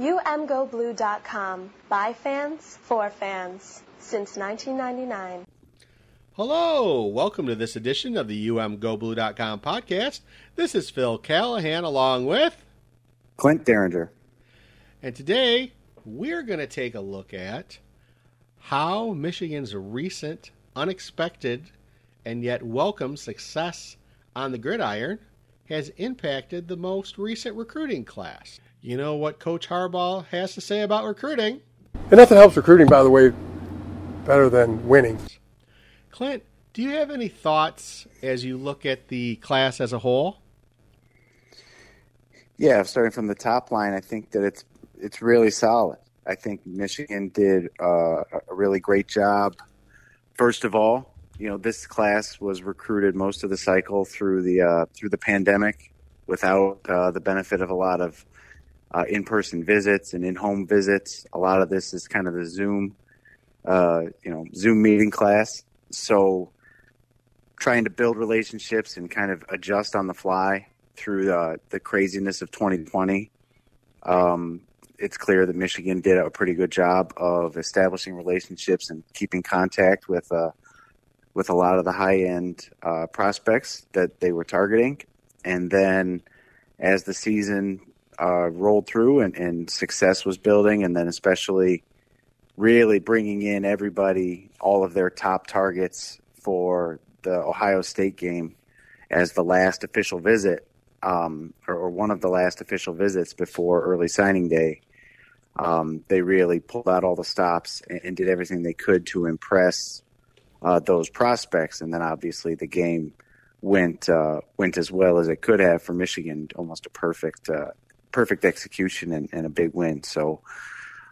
UMGoBlue.com. By fans, for fans. Since 1999. Hello, welcome to this edition of the UMGoBlue.com podcast. This is Phil Callahan along with Clint Derringer. And today we're going to take a look at how Michigan's recent, unexpected, and yet welcome success on the gridiron has impacted the most recent recruiting class. You know what Coach Harbaugh has to say about recruiting? And nothing helps recruiting, by the way, better than winning. Clint, do you have any thoughts as you look at the class as a whole? Yeah, starting from the top line, I think that it's it's really solid. I think Michigan did uh, a really great job. First of all, you know, this class was recruited most of the cycle through the uh, through the pandemic without uh, the benefit of a lot of uh, in-person visits and in-home visits. A lot of this is kind of the Zoom, uh, you know, Zoom meeting class. So trying to build relationships and kind of adjust on the fly through the, the craziness of 2020. Um, it's clear that Michigan did a pretty good job of establishing relationships and keeping contact with uh, with a lot of the high end uh, prospects that they were targeting. And then as the season uh, rolled through and, and success was building, and then especially really bringing in everybody, all of their top targets for the Ohio State game as the last official visit, um, or, or, one of the last official visits before early signing day. Um, they really pulled out all the stops and, and did everything they could to impress uh, those prospects, and then obviously the game went uh, went as well as it could have for Michigan, almost a perfect uh, perfect execution and, and a big win. So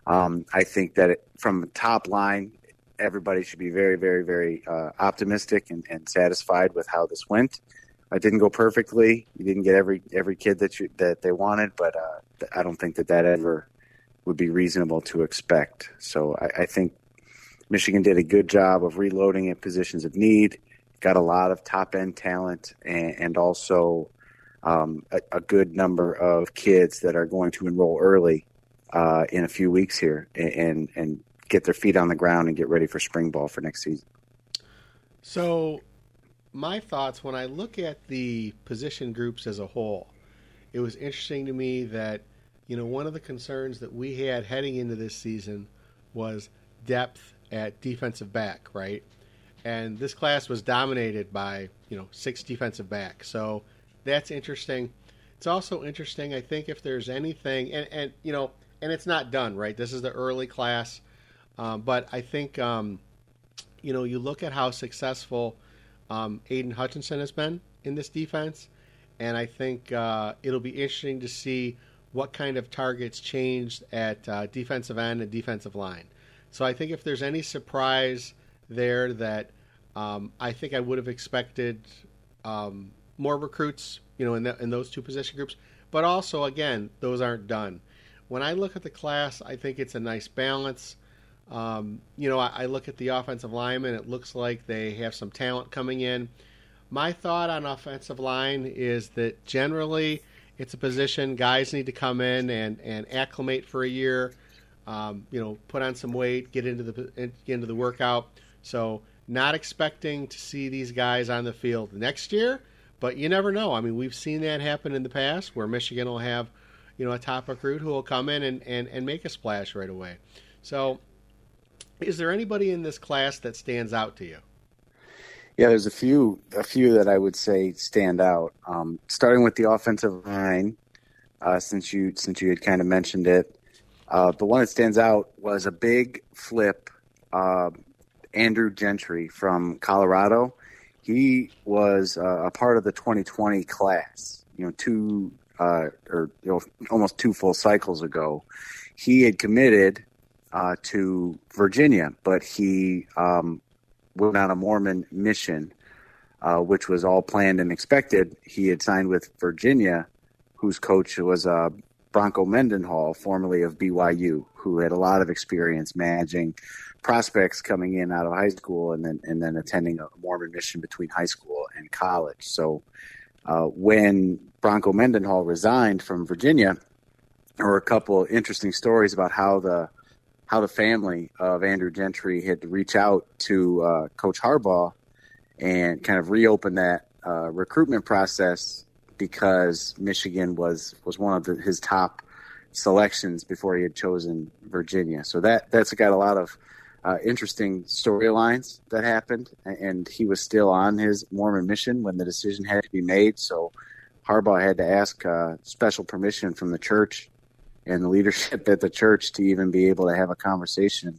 um, I think that it, from the top line, everybody should be very, very, very uh, optimistic and, and, satisfied with how this went. It didn't go perfectly. You didn't get every every kid that you that they wanted, but uh, I don't think that that ever would be reasonable to expect. So I, I think Michigan did a good job of reloading at positions of need. Got a lot of top end talent and, and also um, a, a, good number of kids that are going to enroll early uh, in a few weeks here and, and get their feet on the ground and get ready for spring ball for next season. So, my thoughts when I look at the position groups as a whole, it was interesting to me that you know one of the concerns that we had heading into this season was depth at defensive back, right? And this class was dominated by you know six defensive backs. So that's interesting. It's also interesting, I think, if there's anything, and, and you know, and it's not done, right? This is the early class, um, but I think, um, you know, you look at how successful um, Aidan Hutchinson has been in this defense, and I think uh, it'll be interesting to see what kind of targets changed at uh, defensive end and defensive line. So I think if there's any surprise there that um, I think I would have expected um, more recruits, you know, in, the, in those two position groups. But also, again, those aren't done. When I look at the class, I think it's a nice balance. Um, you know, I, I, look at the offensive linemen. It looks like they have some talent coming in. My thought on offensive line is that generally it's a position guys need to come in and, and acclimate for a year. Um, you know, put on some weight, get into the get into the workout. So, not expecting to see these guys on the field next year but you never know. I mean, we've seen that happen in the past where Michigan will have, you know, a top recruit who will come in and, and, and make a splash right away. So, is there anybody in this class that stands out to you? Yeah, there's a few, a few that I would say stand out. Um, starting with the offensive line, uh, since you since you had kind of mentioned it, uh, the one that stands out was a big flip. Uh, Andrew Gentry from Colorado he was uh, a part of the 2020 class. You know, two uh, or you know, almost two full cycles ago, he had committed uh, to Virginia, but he um, went on a Mormon mission, uh, which was all planned and expected. He had signed with Virginia, whose coach was uh, Bronco Mendenhall, formerly of BYU, who had a lot of experience managing prospects coming in out of high school and then and then attending a Mormon mission between high school and college. So uh, when Bronco Mendenhall resigned from Virginia, there were a couple interesting stories about how the how the family of Andrew Gentry had to reach out to uh, Coach Harbaugh and kind of reopen that uh, recruitment process because Michigan was was one of the, his top selections before he had chosen Virginia. So that that's got a lot of uh, interesting storylines that happened, and he was still on his Mormon mission when the decision had to be made. So Harbaugh had to ask uh, special permission from the church and the leadership at the church to even be able to have a conversation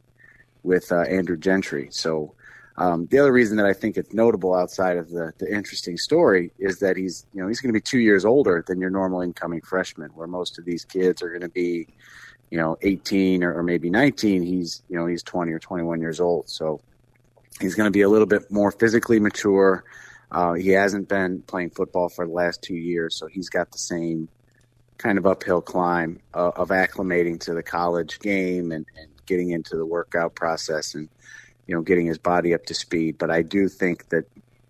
with uh, Andrew Gentry. So um, the other reason that I think it's notable outside of the, the interesting story is that he's you know he's going to be two years older than your normal incoming freshman, where most of these kids are going to be you know 18 or, or maybe 19. He's you know he's 20 or 21 years old, so he's going to be a little bit more physically mature. Uh, he hasn't been playing football for the last two years, so he's got the same kind of uphill climb uh, of acclimating to the college game and, and getting into the workout process and you know, getting his body up to speed. But I do think that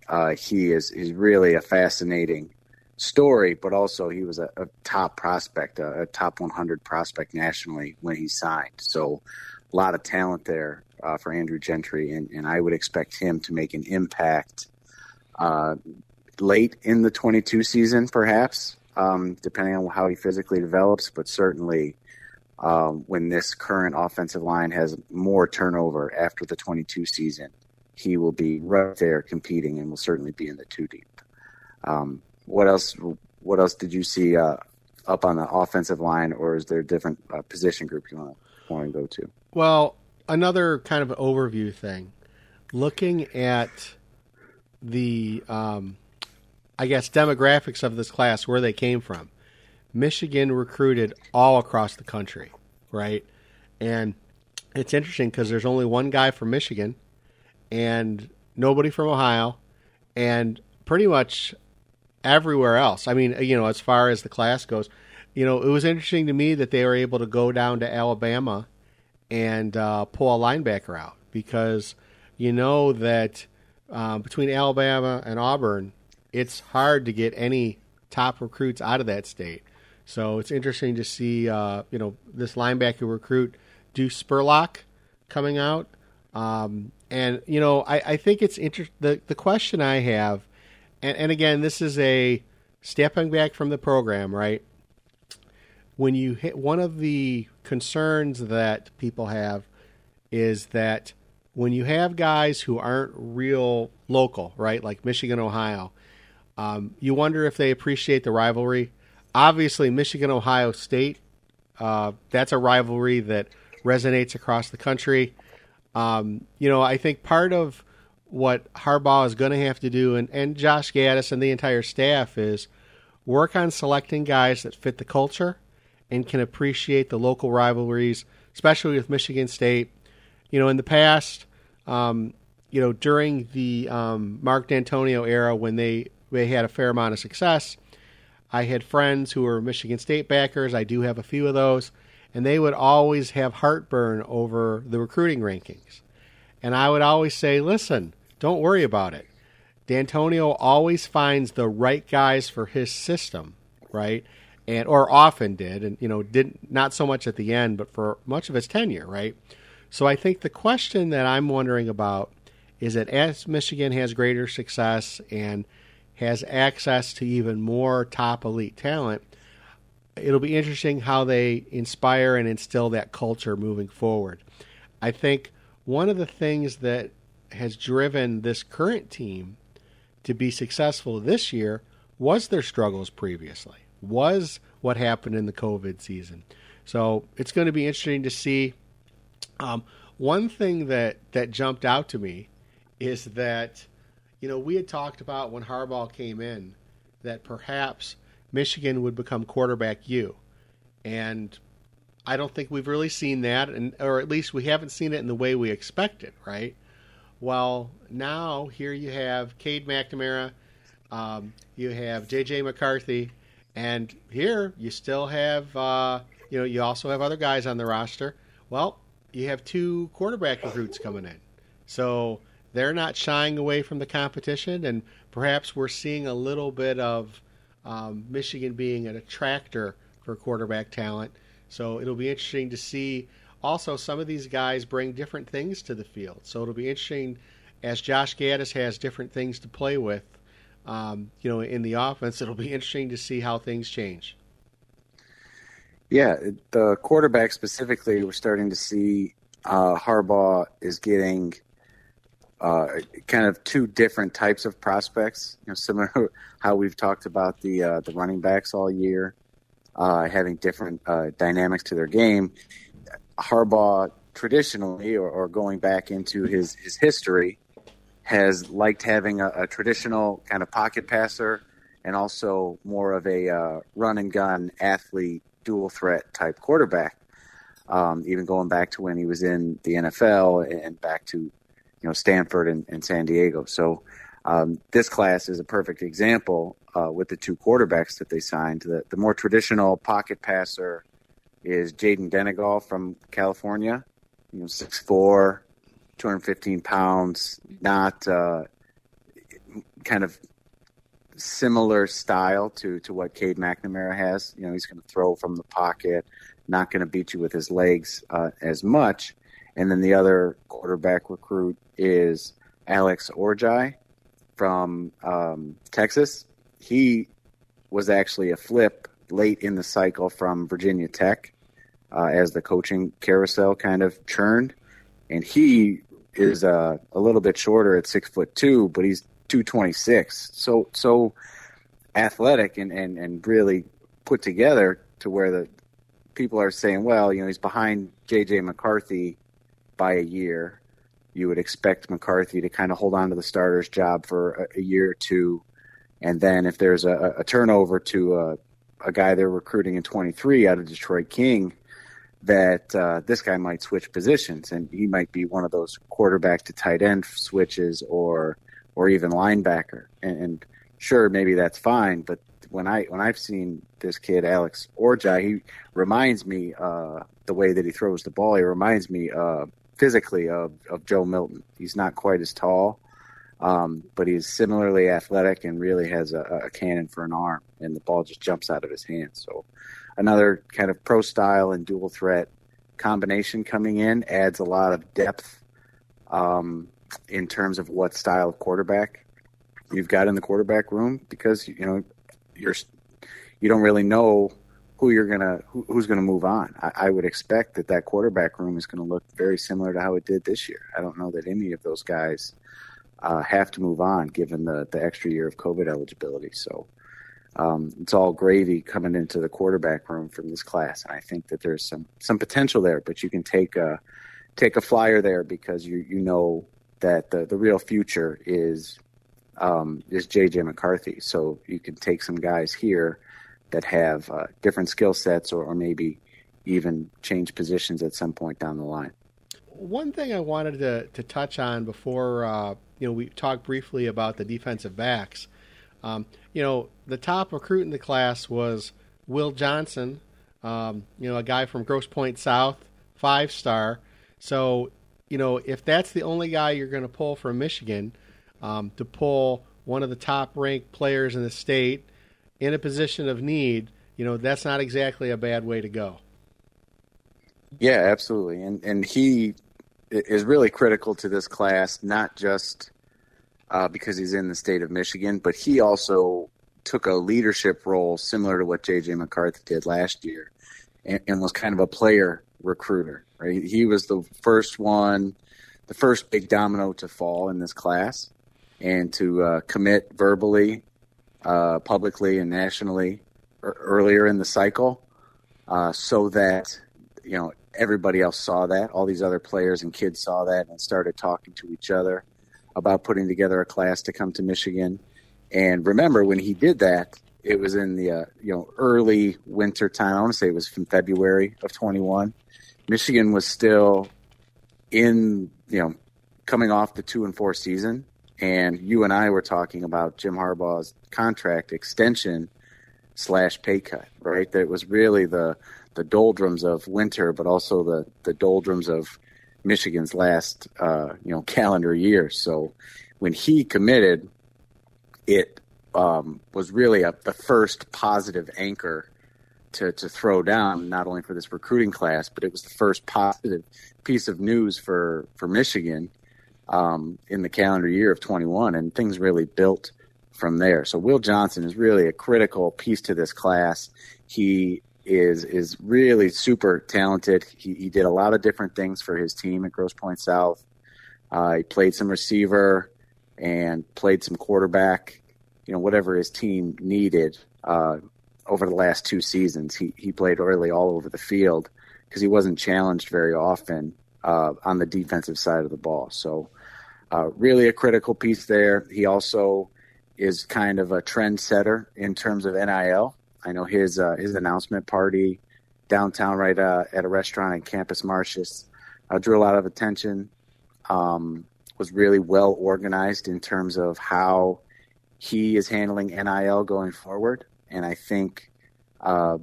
uh, he is is really a fascinating story. But also, he was a, a top prospect, a, a, top 100 prospect nationally when he signed. So, a lot of talent there uh, for Andrew Gentry, and, and I would expect him to make an impact uh, late in the 22 season, perhaps, um, depending on how he physically develops. But certainly um, when this current offensive line has more turnover after the 22 season, he will be right there competing and will certainly be in the two deep. Um, what else? What else did you see uh, up on the offensive line, or is there a different uh, position group you want to want to go to? Well, another kind of overview thing, looking at the, um, I guess, demographics of this class, where they came from. Michigan recruited all across the country, right? And it's interesting because there's only one guy from Michigan and nobody from Ohio and pretty much everywhere else. I mean, you know, as far as the class goes, you know, it was interesting to me that they were able to go down to Alabama and uh, pull a linebacker out because you know that um, between Alabama and Auburn, it's hard to get any top recruits out of that state. So it's interesting to see, uh, you know, this linebacker recruit, Deuce Spurlock, coming out. Um, and you know, I, I think it's interesting. The the question I have, and, and again, this is a stepping back from the program, right? When you hit one of the concerns that people have is that when you have guys who aren't real local, right, like Michigan, Ohio, um, you wonder if they appreciate the rivalry obviously Michigan Ohio State. Uh, that's a rivalry that resonates across the country. Um, you know, I think part of what Harbaugh is going to have to do, and, and Josh Gattis and the entire staff, is work on selecting guys that fit the culture and can appreciate the local rivalries, especially with Michigan State. You know, in the past, um, you know, during the um, Mark Dantonio era when they they had a fair amount of success, I had friends who were Michigan State backers. I do have a few of those. And they would always have heartburn over the recruiting rankings. And I would always say, listen, don't worry about it. Dantonio always finds the right guys for his system, right? And or often did, and you know, did not so much at the end, but for much of his tenure, right? So I think the question that I'm wondering about is that as Michigan has greater success and has access to even more top elite talent, it'll be interesting how they inspire and instill that culture moving forward. I think one of the things that has driven this current team to be successful this year was their struggles previously, was what happened in the COVID season. So it's going to be interesting to see. Um, one thing that, that jumped out to me is that you know, we had talked about when Harbaugh came in that perhaps Michigan would become quarterback U. And I don't think we've really seen that, and or at least we haven't seen it in the way we expected, right? Well, now here you have Cade McNamara, um, you have J.J. McCarthy, and here you still have, uh, you know, you also have other guys on the roster. Well, you have two quarterback recruits coming in. So they're not shying away from the competition, and perhaps we're seeing a little bit of um, Michigan being an attractor for quarterback talent. So it'll be interesting to see. Also, some of these guys bring different things to the field. So it'll be interesting as Josh Gattis has different things to play with. Um, you know, in the offense, it'll be interesting to see how things change. Yeah, the quarterback specifically, we're starting to see uh, Harbaugh is getting uh, kind of two different types of prospects. You know, similar to how we've talked about the uh, the running backs all year, uh, having different uh, dynamics to their game. Harbaugh traditionally, or, or, going back into his his history, has liked having a, a traditional kind of pocket passer and also more of a uh, run and gun athlete, dual threat type quarterback. Um, even going back to when he was in the NFL and back to you know Stanford and, and San Diego. So um, this class is a perfect example uh, with the two quarterbacks that they signed. The, the more traditional pocket passer is Jayden Denegal from California. You know, 6'4", 215 pounds, not uh, kind of similar style to, to what Cade McNamara has. You know, he's going to throw from the pocket, not going to beat you with his legs uh, as much. And then the other quarterback recruit is Alex Orji from um, Texas. He was actually a flip late in the cycle from Virginia Tech uh, as the coaching carousel kind of churned. And he is uh, a little bit shorter at six foot two, but he's 226. So, so athletic and, and, and really put together to where the people are saying, well, you know, he's behind JJ McCarthy by a year. You would expect McCarthy to kind of hold on to the starter's job for a, a year or two, and then if there's a, a turnover to a, a, guy they're recruiting in 23 out of Detroit King, that uh, this guy might switch positions, and he might be one of those quarterback to tight end switches, or or even linebacker. And, and sure, maybe that's fine, but when I when I've seen this kid Alex Orji, he reminds me uh, the way that he throws the ball. He reminds me uh, physically of, of Joe Milton. He's not quite as tall, um, but he's similarly athletic and really has a, a, cannon for an arm, and the ball just jumps out of his hand. So, another kind of pro style and dual threat combination coming in adds a lot of depth um, in terms of what style of quarterback you've got in the quarterback room because you know you're you don't really know who you're gonna who, who's gonna move on. I, I, would expect that that quarterback room is going to look very similar to how it did this year. I don't know that any of those guys uh, have to move on given the the extra year of COVID eligibility. So um, it's all gravy coming into the quarterback room from this class, and I think that there's some some potential there. But you can take a take a flyer there because you you know that the the real future is um, is JJ McCarthy. So you can take some guys here that have uh, different skill sets or, or, maybe even change positions at some point down the line. One thing I wanted to, to touch on before uh, you know we talked briefly about the defensive backs. Um, you know, the top recruit in the class was Will Johnson. Um, you know, a guy from Grosse Pointe South, five star. So, you know, if that's the only guy you're going to pull from Michigan, um, to pull one of the top ranked players in the state in a position of need, you know, that's not exactly a bad way to go. Yeah, absolutely. And and he is really critical to this class, not just uh, because he's in the state of Michigan, but he also took a leadership role similar to what J.J. McCarthy did last year and, and was kind of a player recruiter, right? He was the first one, the first big domino to fall in this class and to uh, commit verbally uh, publicly and nationally earlier in the cycle, uh, so that you know everybody else saw that, all these other players and kids saw that, and started talking to each other about putting together a class to come to Michigan. And remember, when he did that, it was in the uh, you know early winter time. I want to say it was from February of 21. Michigan was still in you know coming off the two and four season and you and I were talking about Jim Harbaugh's contract extension slash pay cut, right? That was really the the doldrums of winter, but also the the doldrums of Michigan's last uh, you know calendar year. So when he committed, it um, was really a, the first positive anchor to, to throw down, not only for this recruiting class, but it was the first positive piece of news for, for Michigan um, in the calendar year of 21, and things really built from there. So Will Johnson is really a critical piece to this class. He is is really super talented. He, he did a lot of different things for his team at Grosse Pointe South. Uh, he played some receiver and played some quarterback. You know, whatever his team needed uh, over the last two seasons, he he played really all over the field because he wasn't challenged very often uh, on the defensive side of the ball. So, uh, really a critical piece there. He also is kind of a trendsetter in terms of NIL. I know his uh, his announcement party downtown, right uh, at a restaurant in Campus Martius, uh, drew a lot of attention. Um, was really well organized in terms of how he is handling NIL going forward, and I think uh,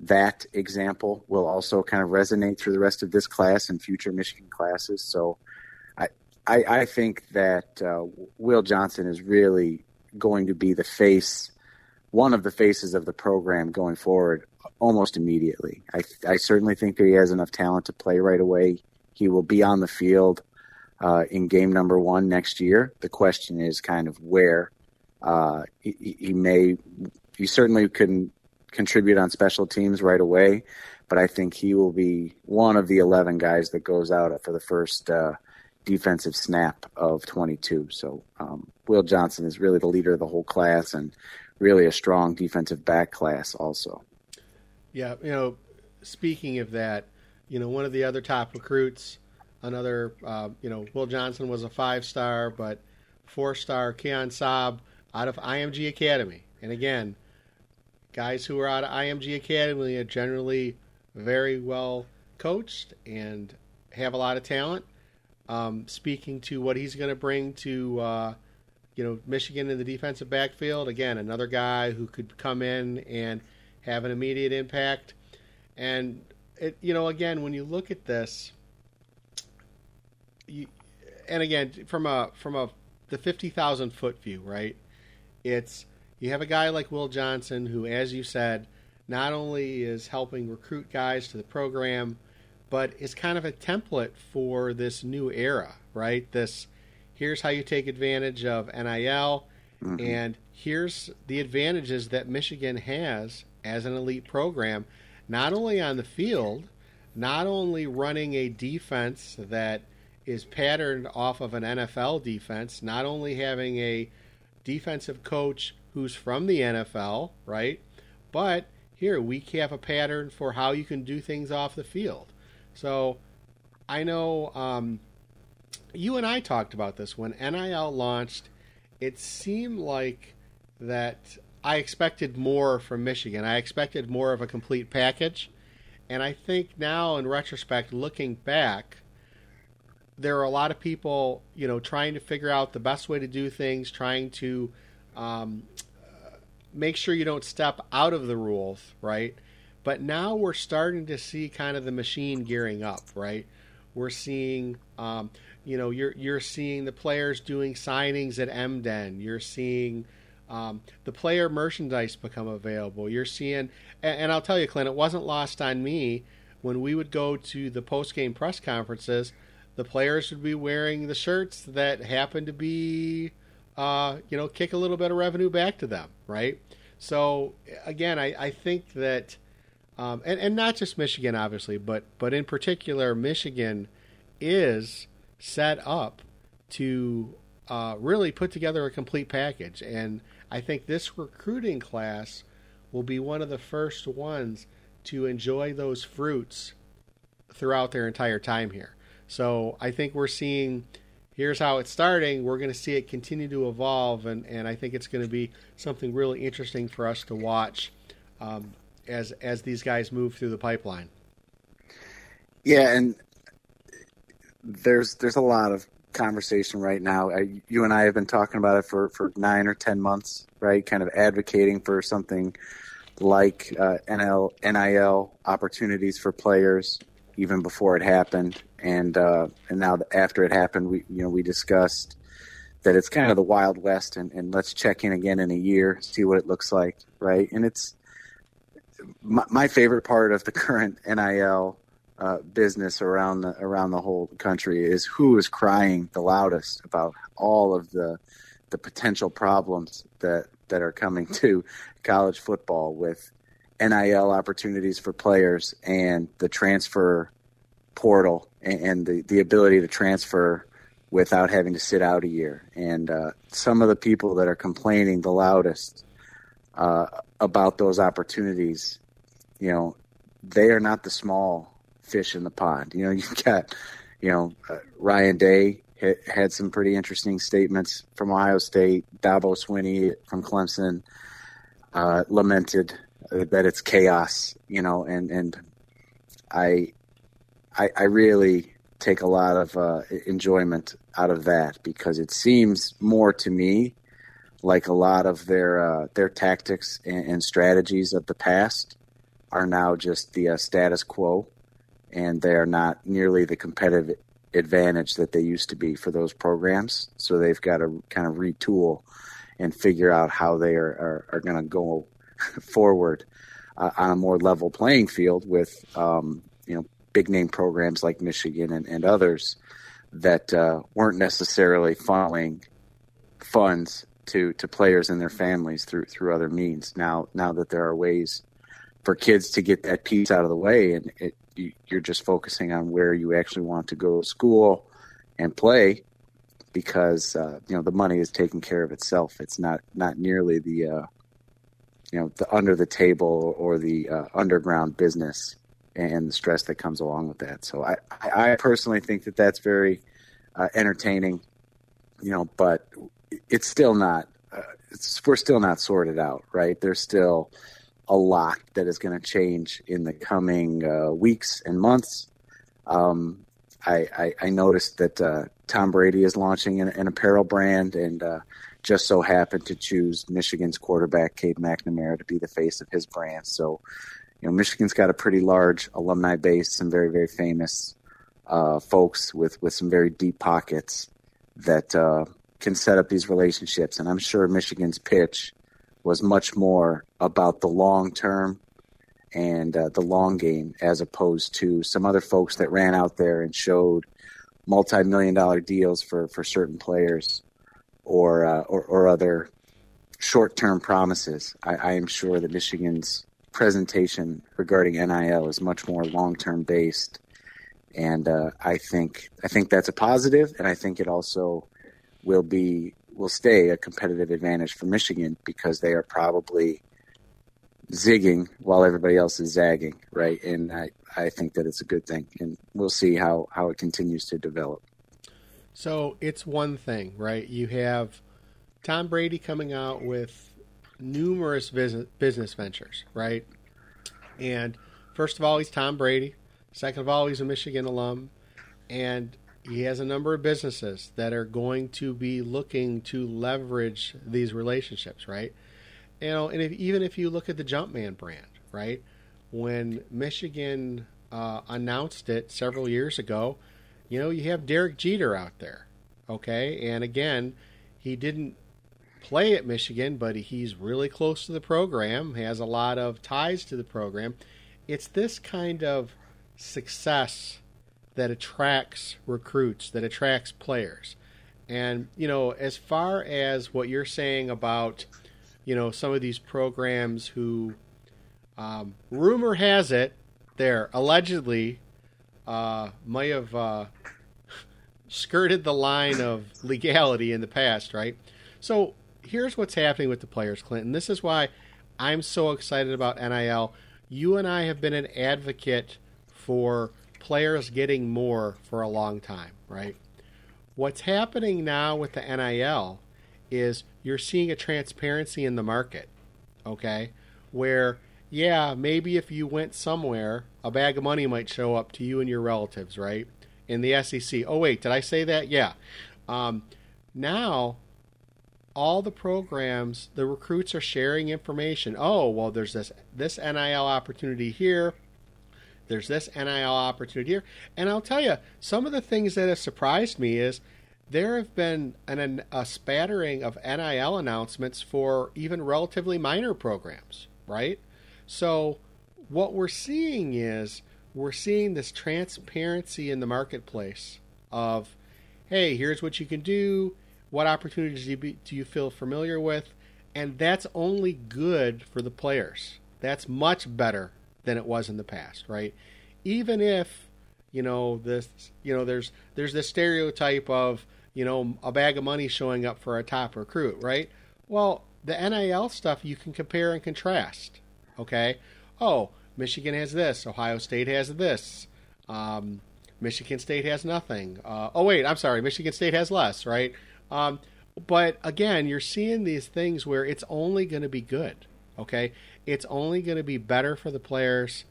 that example will also kind of resonate through the rest of this class and future Michigan classes. So, I I, I think that uh, Will Johnson is really going to be the face, one of the faces of the program going forward almost immediately. I, I certainly think that he has enough talent to play right away. He will be on the field uh, in game number one next year. The question is kind of where uh, he, he may, he certainly can contribute on special teams right away, but I think he will be one of the 11 guys that goes out for the first uh, defensive snap of 22. So um, Will Johnson is really the leader of the whole class and really a strong defensive back class also. Yeah, you know, speaking of that, you know, one of the other top recruits, another, uh, you know, Will Johnson was a five star, but four star Keon Sabb out of IMG Academy. And again, guys who are out of IMG Academy are generally very well coached and have a lot of talent. Um, speaking to what he's going to bring to uh, you know Michigan in the defensive backfield. Again, another guy who could come in and have an immediate impact. And it, you know, again, when you look at this, you, and again, from a from a the fifty thousand foot view, right? It's you have a guy like Will Johnson who, as you said, not only is helping recruit guys to the program, but is kind of a template for this new era, right? This here's how you take advantage of NIL, mm-hmm. and here's the advantages that Michigan has as an elite program, not only on the field, not only running a defense that is patterned off of an NFL defense, not only having a defensive coach who's from the NFL, right? But here we have a pattern for how you can do things off the field. So I know um, you and I talked about this when NIL launched. It seemed like that I expected more from Michigan. I expected more of a complete package. And I think now, in retrospect, looking back, there are a lot of people, you know, trying to figure out the best way to do things, trying to um, make sure you don't step out of the rules, right? But now we're starting to see kind of the machine gearing up, right? We're seeing, um, you know, you're you're seeing the players doing signings at M Den. You're seeing um, the player merchandise become available. You're seeing, and, and I'll tell you, Clint, it wasn't lost on me when we would go to the post game press conferences. The players would be wearing the shirts that happen to be, uh, you know, kick a little bit of revenue back to them, right? So again, I, I think that um, and and not just Michigan, obviously, but but in particular, Michigan is set up to uh, really put together a complete package, and I think this recruiting class will be one of the first ones to enjoy those fruits throughout their entire time here. So I think we're seeing here's how it's starting. We're going to see it continue to evolve, and, and I think it's going to be something really interesting for us to watch um, as as these guys move through the pipeline. Yeah, and there's there's a lot of conversation right now. You and I have been talking about it for for nine or ten months, right? Kind of advocating for something like uh, NL NIL opportunities for players even before it happened, and uh, and now after it happened, we you know we discussed that it's kind of the wild west, and, and let's check in again in a year, see what it looks like, right? And it's my, my favorite part of the current NIL uh, business around the around the whole country is who is crying the loudest about all of the the potential problems that that are coming to college football with NIL opportunities for players and the transfer portal and, and the the ability to transfer without having to sit out a year. And uh, some of the people that are complaining the loudest uh, about those opportunities, you know, they are not the small fish in the pond. You know, you've got, you know, uh, Ryan Day had some pretty interesting statements from Ohio State. Dabo Swinney from Clemson uh, lamented that it's chaos, you know, and and I, I, I really take a lot of uh, enjoyment out of that because it seems more to me like a lot of their uh, their tactics and, and, strategies of the past are now just the uh, status quo, and they are not nearly the competitive advantage that they used to be for those programs. So they've got to kind of retool and figure out how they are are, are going to go forward uh, on a more level playing field with um, you know big name programs like Michigan and, and others that uh, weren't necessarily funneling funds to to players and their families through through other means. Now now that there are ways for kids to get that piece out of the way, and it, you, you're just focusing on where you actually want to go to school and play, because uh, you know the money is taking care of itself. It's not not nearly the uh, you know the under the table or the uh, underground business and the stress that comes along with that. So I, I personally think that that's very uh, entertaining, you know, but it's still not, uh, it's, we're still not sorted out, right? There's still a lot that is going to change in the coming uh, weeks and months. Um, I, I, I, noticed that uh, Tom Brady is launching an, an apparel brand and uh, just so happened to choose Michigan's quarterback, Cade McNamara, to be the face of his brand. So you know, Michigan's got a pretty large alumni base, some very, very famous uh, folks with, with some very deep pockets that uh, can set up these relationships. And I'm sure Michigan's pitch was much more about the long term and uh, the long game as opposed to some other folks that ran out there and showed multi-million dollar deals for, for certain players or, uh, or, or other short-term promises. I, I am sure that Michigan's presentation regarding NIL is much more long term based, and uh, I think I think that's a positive, and I think it also will be will stay a competitive advantage for Michigan because they are probably zigging while everybody else is zagging, right? And I, I think that it's a good thing, and we'll see how, how it continues to develop. So it's one thing, right? You have Tom Brady coming out with numerous business business ventures, right? And first of all, he's Tom Brady. Second of all, he's a Michigan alum, and he has a number of businesses that are going to be looking to leverage these relationships, right? You know, and if, even if you look at the Jumpman brand, right? When Michigan uh, announced it several years ago, you know, you have Derek Jeter out there, okay? And again, he didn't play at Michigan, but he's really close to the program, has a lot of ties to the program. It's this kind of success that attracts recruits, that attracts players. And, you know, as far as what you're saying about, you know, some of these programs who, um, rumor has it, there allegedly uh, may have uh, skirted the line of legality in the past, right? So here's what's happening with the players, Clinton. This is why I'm so excited about NIL. You and I have been an advocate for players getting more for a long time, right? What's happening now with the NIL is you're seeing a transparency in the market, okay? Where, yeah, maybe if you went somewhere, a bag of money might show up to you and your relatives, right? In the SEC. Oh, wait, did I say that? Yeah. Um, now all the programs, the recruits are sharing information. Oh, well, there's this this NIL opportunity here. There's this NIL opportunity here, and I'll tell you some of the things that have surprised me is there have been an, a spattering of NIL announcements for even relatively minor programs, right? So what we're seeing is we're seeing this transparency in the marketplace of, hey, here's what you can do. What opportunities do you, be, do you feel familiar with? And that's only good for the players. That's much better than it was in the past, right? Even if you know this, you know, there's there's this stereotype of you know a bag of money showing up for a top recruit, right? Well, the NIL stuff you can compare and contrast. Okay, oh, Michigan has this, Ohio State has this, um, Michigan State has nothing. Uh, oh wait, I'm sorry, Michigan State has less, right? Um, but again, you're seeing these things where it's only going to be good. Okay, it's only going to be better for the players.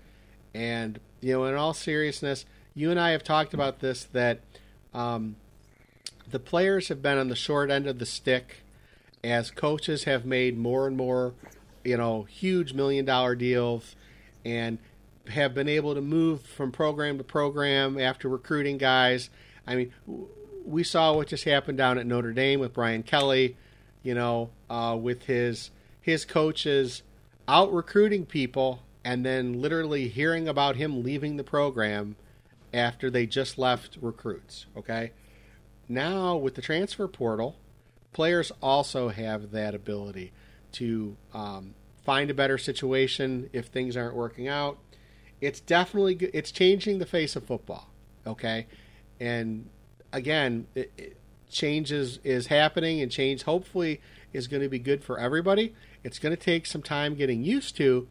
And you know, in all seriousness, you and I have talked about this that um, the players have been on the short end of the stick as coaches have made more and more, you know, huge million dollar deals and have been able to move from program to program after recruiting guys. I mean, we saw what just happened down at Notre Dame with Brian Kelly, you know, uh, with his his coaches out recruiting people and then literally hearing about him leaving the program after they just left recruits. Okay, now with the transfer portal, players also have that ability to um, find a better situation if things aren't working out. It's definitely it's changing the face of football. Okay, and again, it, it, changes is happening, and change hopefully is going to be good for everybody. It's going to take some time getting used to,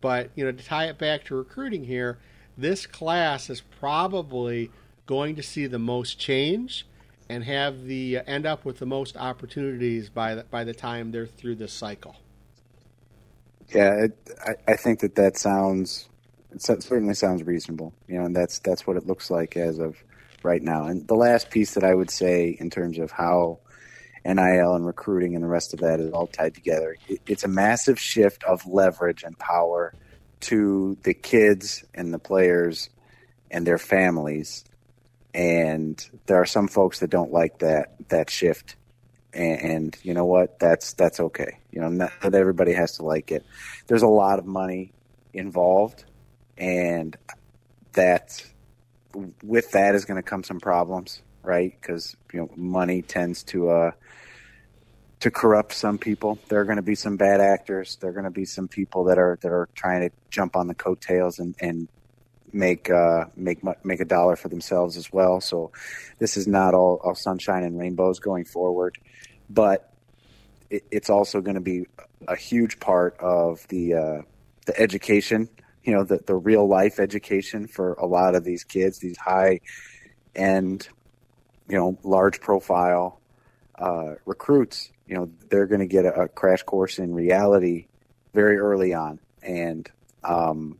but you know, to tie it back to recruiting here, this class is probably going to see the most change and have the uh, end up with the most opportunities by the, by the time they're through this cycle. Yeah, it, I, I think that that sounds it certainly sounds reasonable. You know, and that's that's what it looks like as of right now. And the last piece that I would say in terms of how NIL and recruiting and the rest of that is all tied together, it, it's a massive shift of leverage and power to the kids and the players and their families. And there are some folks that don't like that that shift. And, and you know what? That's that's okay. You know, not, not everybody has to like it. There's a lot of money involved, and that with that is going to come some problems, right? Because you know money tends to uh, to corrupt some people. There are going to be some bad actors. There are going to be some people that are that are trying to jump on the coattails and and make uh, make make a dollar for themselves as well. So this is not all, all sunshine and rainbows going forward, but it, it's also going to be a huge part of the uh, the education you know the the real life education for a lot of these kids, these high end, you know, large profile uh, recruits. You know, they're going to get a, a, crash course in reality very early on, and um,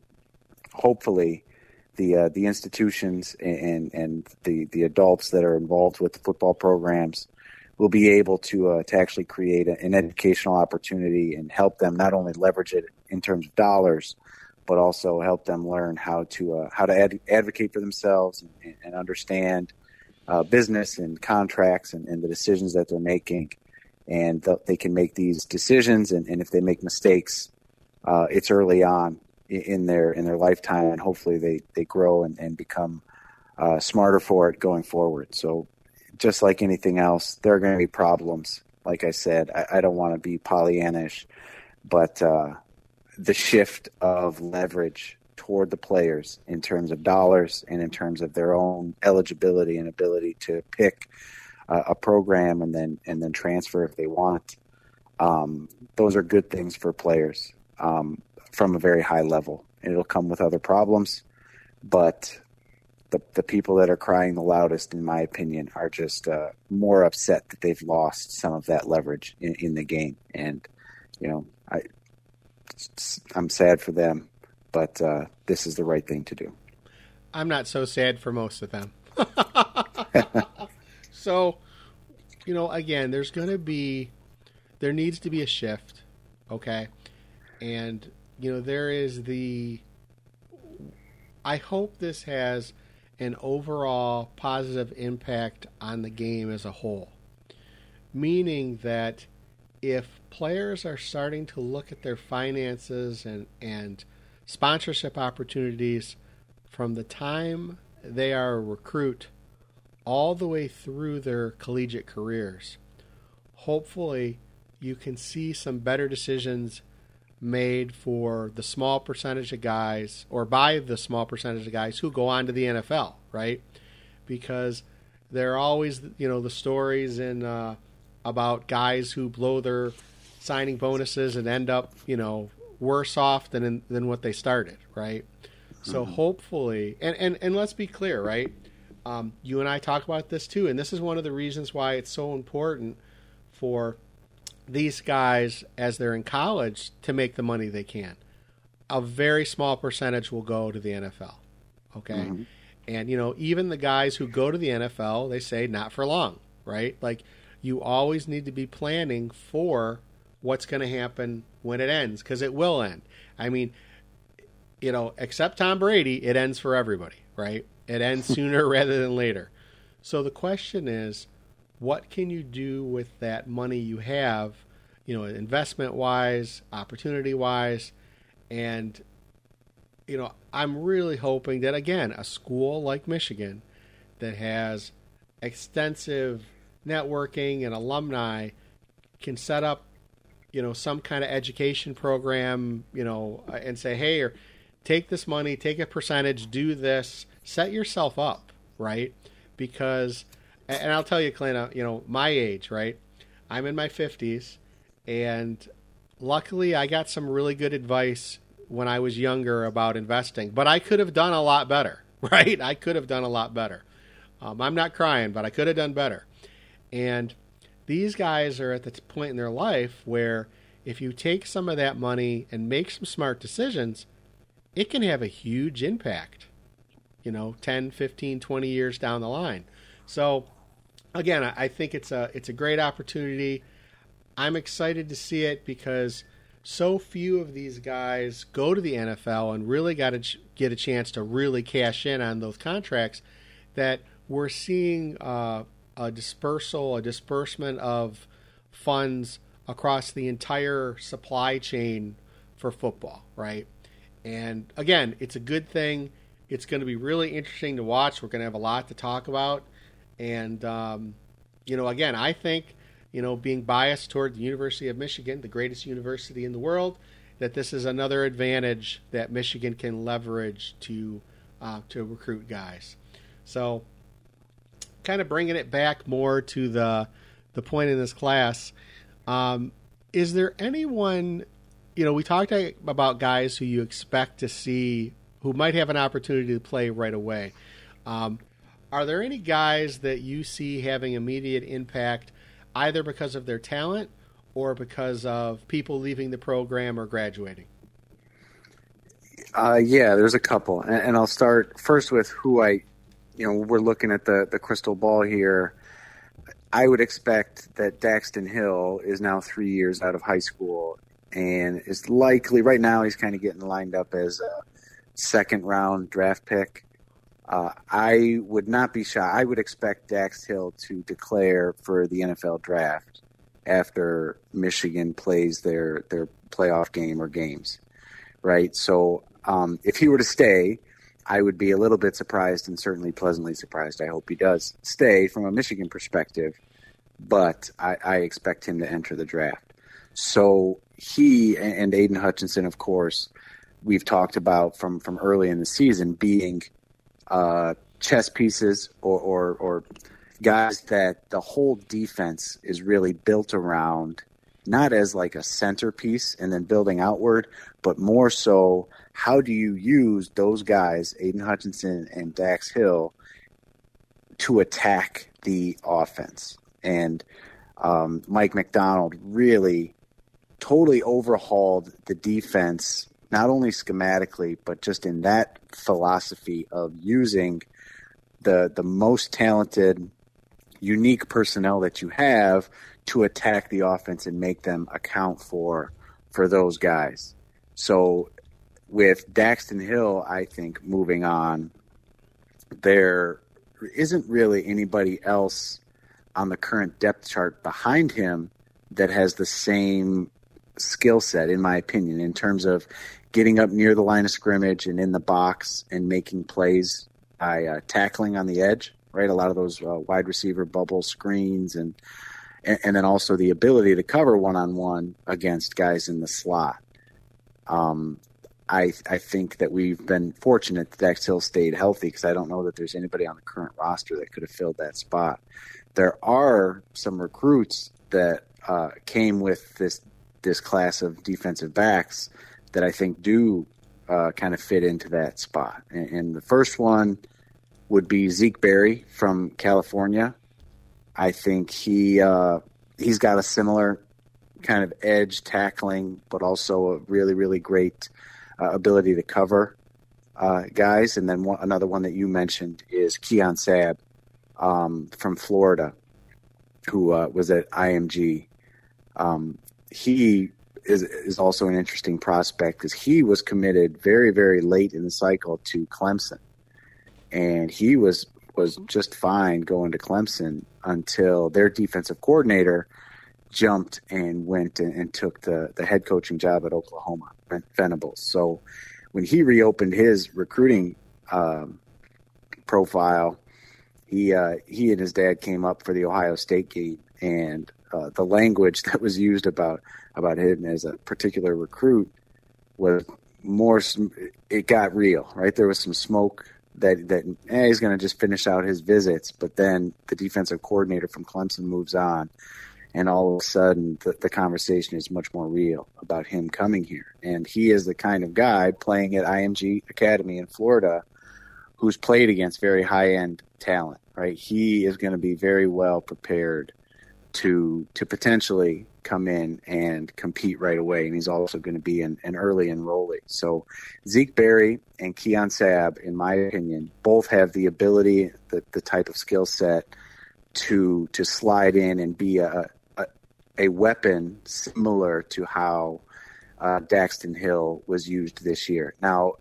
hopefully. The, uh, the institutions and, and the, the adults that are involved with the football programs will be able to uh, to actually create an educational opportunity and help them not only leverage it in terms of dollars, but also help them learn how to uh, how to ad- advocate for themselves and, and understand uh, business and contracts and, and, the decisions that they're making. And th- they can make these decisions, and, and if they make mistakes, uh, it's early on in their in their lifetime, and hopefully they they grow and, and become uh, smarter for it going forward. So, just like anything else, there are going to be problems. Like I said, I, I don't want to be Pollyannish, but uh, the shift of leverage toward the players in terms of dollars and in terms of their own eligibility and ability to pick uh, a program and then and then transfer if they want. Um, those are good things for players um, from a very high level. And it'll come with other problems, but the the people that are crying the loudest, in my opinion, are just uh, more upset that they've lost some of that leverage in, in the game. And you know, I I'm sad for them, but uh, this is the right thing to do. I'm not so sad for most of them. so, you know, again, there's going to be, there needs to be a shift, okay? And, you know, there is the, I hope this has an overall positive impact on the game as a whole. Meaning that if players are starting to look at their finances and and sponsorship opportunities from the time they are a recruit all the way through their collegiate careers. Hopefully, you can see some better decisions made for the small percentage of guys or by the small percentage of guys who go on to the NFL, right? Because there are always, you know, the stories in uh, about guys who blow their signing bonuses and end up, you know, worse off than in, than what they started, right? So Mm-hmm. hopefully, and, and and let's be clear, right? Um, you and I talk about this too, and this is one of the reasons why it's so important for these guys as they're in college to make the money they can. A very small percentage will go to the NFL. Okay. And you know, even the guys who go to the NFL, they say not for long, right? Like you always need to be planning for what's going to happen when it ends because it will end. I mean, you know, except Tom Brady, it ends for everybody, right? It ends sooner rather than later. So the question is, what can you do with that money you have, you know, investment wise, opportunity wise, and you know, I'm really hoping that again, a school like Michigan that has extensive networking and alumni can set up, you know, some kind of education program, you know, and say, hey, or take this money, take a percentage, do this, set yourself up, right? Because, and I'll tell you, Clint, you know, my age, right? I'm in my 50s, and luckily I got some really good advice when I was younger about investing, but I could have done a lot better, right? I could have done a lot better. Um, I'm not crying, but I could have done better. And these guys are at the point in their life where if you take some of that money and make some smart decisions, it can have a huge impact, you know, 10, 15, 20 years down the line. So, again, I think it's a it's a great opportunity. I'm excited to see it because so few of these guys go to the NFL and really got to ch- get a chance to really cash in on those contracts that we're seeing uh, a dispersal, a disbursement of funds across the entire supply chain for football, right? And again, it's a good thing. It's going to be really interesting to watch. We're going to have a lot to talk about. And, um, you know, again, I think, you know, being biased toward the University of Michigan, the greatest university in the world, that this is another advantage that Michigan can leverage to uh, to recruit guys. So, kind of bringing it back more to the the point in this class, um, is there anyone? You know, we talked about guys who you expect to see who might have an opportunity to play right away. Um, are there any guys that you see having immediate impact, either because of their talent or because of people leaving the program or graduating? Uh, yeah, there's a couple, and, and I'll start first with who I, you know, we're looking at the the crystal ball here. I would expect that Daxton Hill is now three years out of high school and is likely right now he's kind of getting lined up as a second round draft pick. Uh, I would not be shy. I would expect Dax Hill to declare for the NFL draft after Michigan plays their their playoff game or games, right? So um, if he were to stay, I would be a little bit surprised and certainly pleasantly surprised. I hope he does stay from a Michigan perspective, but I, I expect him to enter the draft. So he and Aidan Hutchinson, of course, we've talked about from from early in the season being uh, chess pieces or, or or guys that the whole defense is really built around, not as like a centerpiece and then building outward, but more so how do you use those guys, Aidan Hutchinson and Dax Hill, to attack the offense? And um, Mike Macdonald really totally overhauled the defense, not only schematically, but just in that philosophy of using the the most talented, unique personnel that you have to attack the offense and make them account for for those guys. So with Daxton Hill, I think moving on, there isn't really anybody else on the current depth chart behind him that has the same skill set, in my opinion, in terms of getting up near the line of scrimmage and in the box and making plays by uh, tackling on the edge, right? A lot of those uh, wide receiver bubble screens and, and, then also the ability to cover one on one against guys in the slot. Um, I I think that we've been fortunate that Dax Hill stayed healthy because I don't know that there's anybody on the current roster that could have filled that spot. There are some recruits that uh, came with this this class of defensive backs that I think do uh, kind of fit into that spot. And, and, the first one would be Zeke Berry from California. I think he uh, he's got a similar kind of edge tackling, but also a really really great uh, ability to cover uh, guys. And then one, another one that you mentioned is Keon Sabb um, from Florida, who uh, was at IMG. Um, he is is also an interesting prospect because he was committed very very late in the cycle to Clemson, and he was was just fine going to Clemson until their defensive coordinator jumped and went and, and took the the head coaching job at Oklahoma Venables. So when he reopened his recruiting um, profile, he uh, he and his dad came up for the Ohio State game, and uh, the language that was used about about him as a particular recruit was more. It got real, right? There was some smoke that that eh, he's going to just finish out his visits, but then the defensive coordinator from Clemson moves on, and all of a sudden the, the conversation is much more real about him coming here. And he is the kind of guy playing at IMG Academy in Florida who's played against very high end talent, right? He is going to be very well prepared to to potentially come in and compete right away. And he's also going to be an, an early enrollee. So Zeke Berry and Keon Sabb in my opinion, both have the ability, the, the type of skill set to to slide in and be a, a, weapon similar to how uh, Daxton Hill was used this year. Now,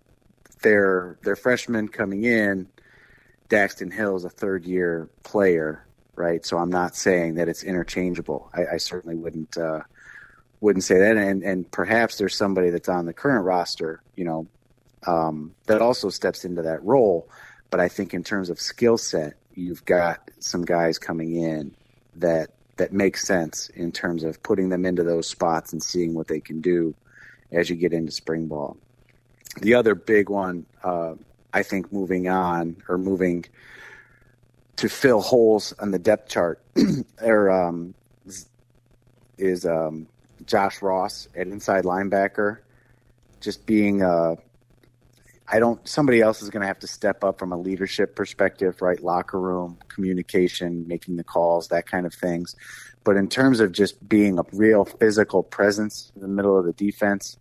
their their freshman coming in, Daxton Hill is a third year player right? So I'm not saying that it's interchangeable. I, I certainly wouldn't uh, wouldn't say that. And and perhaps there's somebody that's on the current roster, you know, um, that also steps into that role. But I think in terms of skill set, you've got some guys coming in that that makes sense in terms of putting them into those spots and seeing what they can do as you get into spring ball. The other big one, uh, I think, moving on or moving to fill holes on the depth chart there um, is um, Josh Ross at inside linebacker. Just being, uh, I don't. Somebody else is going to have to step up from a leadership perspective, right? Locker room communication, making the calls, that kind of things. But in terms of just being a real physical presence in the middle of the defense,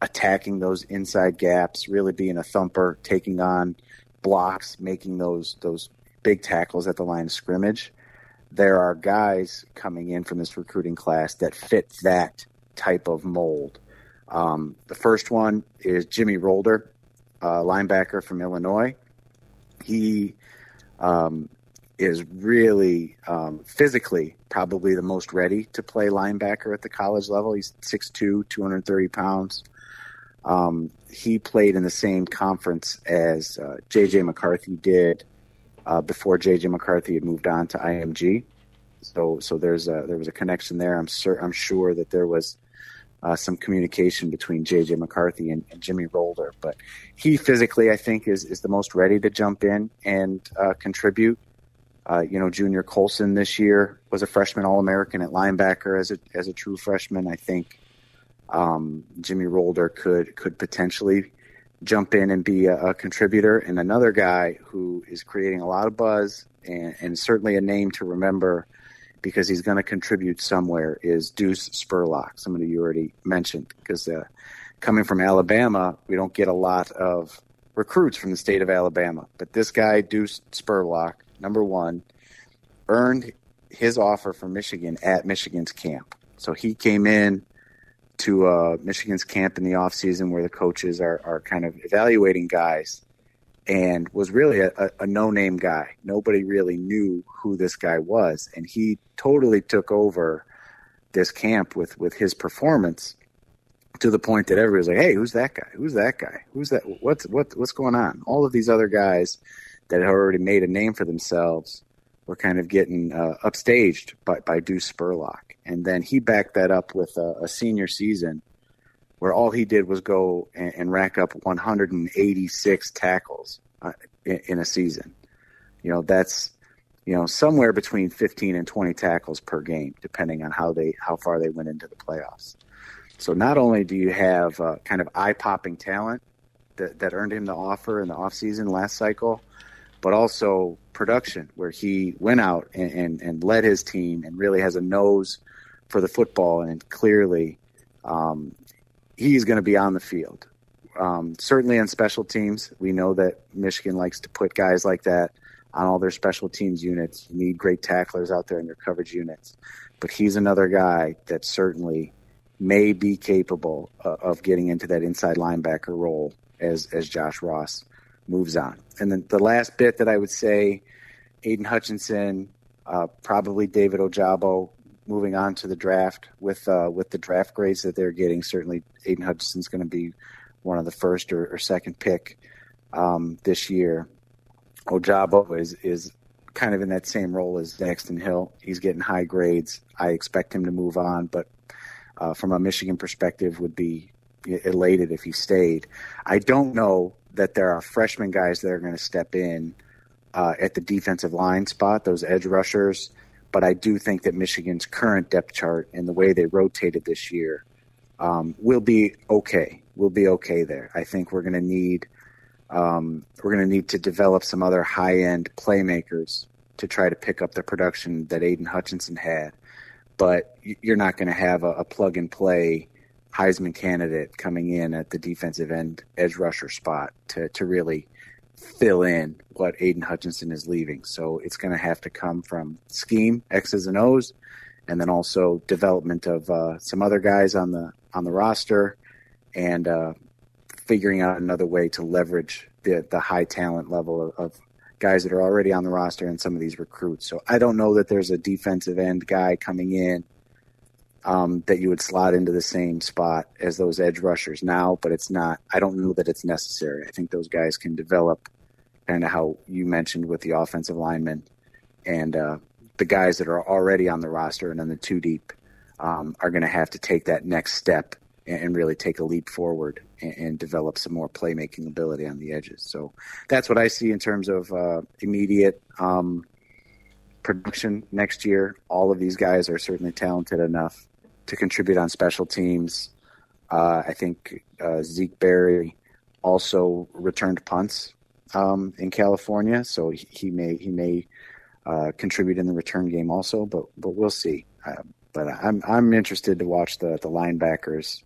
attacking those inside gaps, really being a thumper, taking on blocks, making those those big tackles at the line of scrimmage. There are guys coming in from this recruiting class that fit that type of mold. Um, the first one is Jimmy Rolder, uh, linebacker from Illinois. He um, is really um, physically probably the most ready to play linebacker at the college level. He's 6'2, 230 pounds. Um, he played in the same conference as uh, J.J. McCarthy did uh, before JJ McCarthy had moved on to IMG. So so there's a, there was a connection there. I'm cer- I'm sure that there was uh, some communication between JJ McCarthy and, and, Jimmy Rolder, but he physically I think is is the most ready to jump in and uh, contribute. Uh, you know, Junior Colson this year was a freshman All American at linebacker as a as a true freshman. I think um, Jimmy Rolder could could potentially jump in and be a, a, contributor, and another guy who is creating a lot of buzz and, and certainly a name to remember because he's going to contribute somewhere is Deuce Spurlock, somebody you already mentioned. Because uh, coming from Alabama, we don't get a lot of recruits from the state of Alabama, but this guy Deuce Spurlock, number one, earned his offer from Michigan at Michigan's camp. So he came in to uh, Michigan's camp in the off season where the coaches are, are kind of evaluating guys and was really a, a, a no name guy. Nobody really knew who this guy was. And he totally took over this camp with, with his performance to the point that everybody's like, "Hey, who's that guy? Who's that guy? Who's that? What's what what's going on?" All of these other guys that had already made a name for themselves were kind of getting uh, upstaged by by Deuce Spurlock, and then he backed that up with a, a senior season where all he did was go and, and rack up 186 tackles uh, in, in a season. You know, that's you know somewhere between 15 and 20 tackles per game, depending on how they how far they went into the playoffs. So not only do you have uh, kind of eye popping talent that, that earned him the offer in the offseason last cycle, but also production where he went out and, and, and, led his team and really has a nose for the football and clearly um, he's going to be on the field. Um, certainly on special teams, we know that Michigan likes to put guys like that on all their special teams units. You need great tacklers out there in your coverage units, but he's another guy that certainly may be capable uh, of getting into that inside linebacker role as as Josh Ross moves on. And then the last bit that I would say, Aidan Hutchinson, uh, probably David Ojabo, moving on to the draft with uh, with the draft grades that they're getting. Certainly, Aidan Hutchinson's going to be one of the first or, or second pick um, this year. Ojabo is is kind of in that same role as Daxton Hill. He's getting high grades. I expect him to move on, but uh, from a Michigan perspective, would be elated if he stayed. I don't know that there are freshman guys that are going to step in uh, at the defensive line spot, those edge rushers. But I do think that Michigan's current depth chart and the way they rotated this year um, will be okay. We'll be okay there. I think we're going to need um, we're going to need to develop some other high end playmakers to try to pick up the production that Aidan Hutchinson had but you're not going to have a, a plug and play Heisman candidate coming in at the defensive end edge rusher spot to, to really fill in what Aidan Hutchinson is leaving. So it's going to have to come from scheme, X's and O's, and then also development of uh, some other guys on the on the roster, and uh, figuring out another way to leverage the the high talent level of, of guys that are already on the roster and some of these recruits. So I don't know that there's a defensive end guy coming in um, that you would slot into the same spot as those edge rushers now, but it's not. I don't know that it's necessary. I think those guys can develop kind of how you mentioned with the offensive linemen and uh, the guys that are already on the roster and then the two deep um, are going to have to take that next step and really take a leap forward and, and, develop some more playmaking ability on the edges. So that's what I see in terms of uh, immediate um, production next year. All of these guys are certainly talented enough to contribute on special teams. Uh, I think uh, Zeke Berry also returned punts um, in California, so he, may he may uh, contribute in the return game also. But but we'll see. Uh, but I'm I'm interested to watch the the linebackers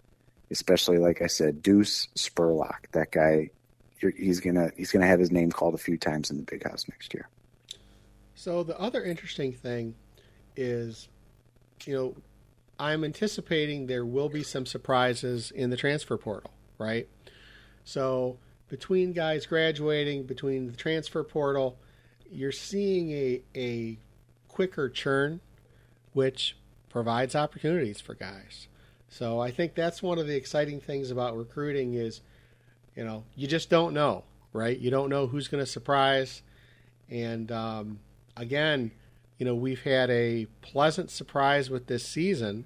especially like I said, Deuce Spurlock. That guy, he's gonna he's gonna have his name called a few times in the big house next year. So the other interesting thing is, you know, I'm anticipating there will be some surprises in the transfer portal, right? So between guys graduating, between the transfer portal, you're seeing a a quicker churn, which provides opportunities for guys. So I think that's one of the exciting things about recruiting is, you know, you just don't know, right? You don't know who's going to surprise. And um, again, you know, we've had a pleasant surprise with this season.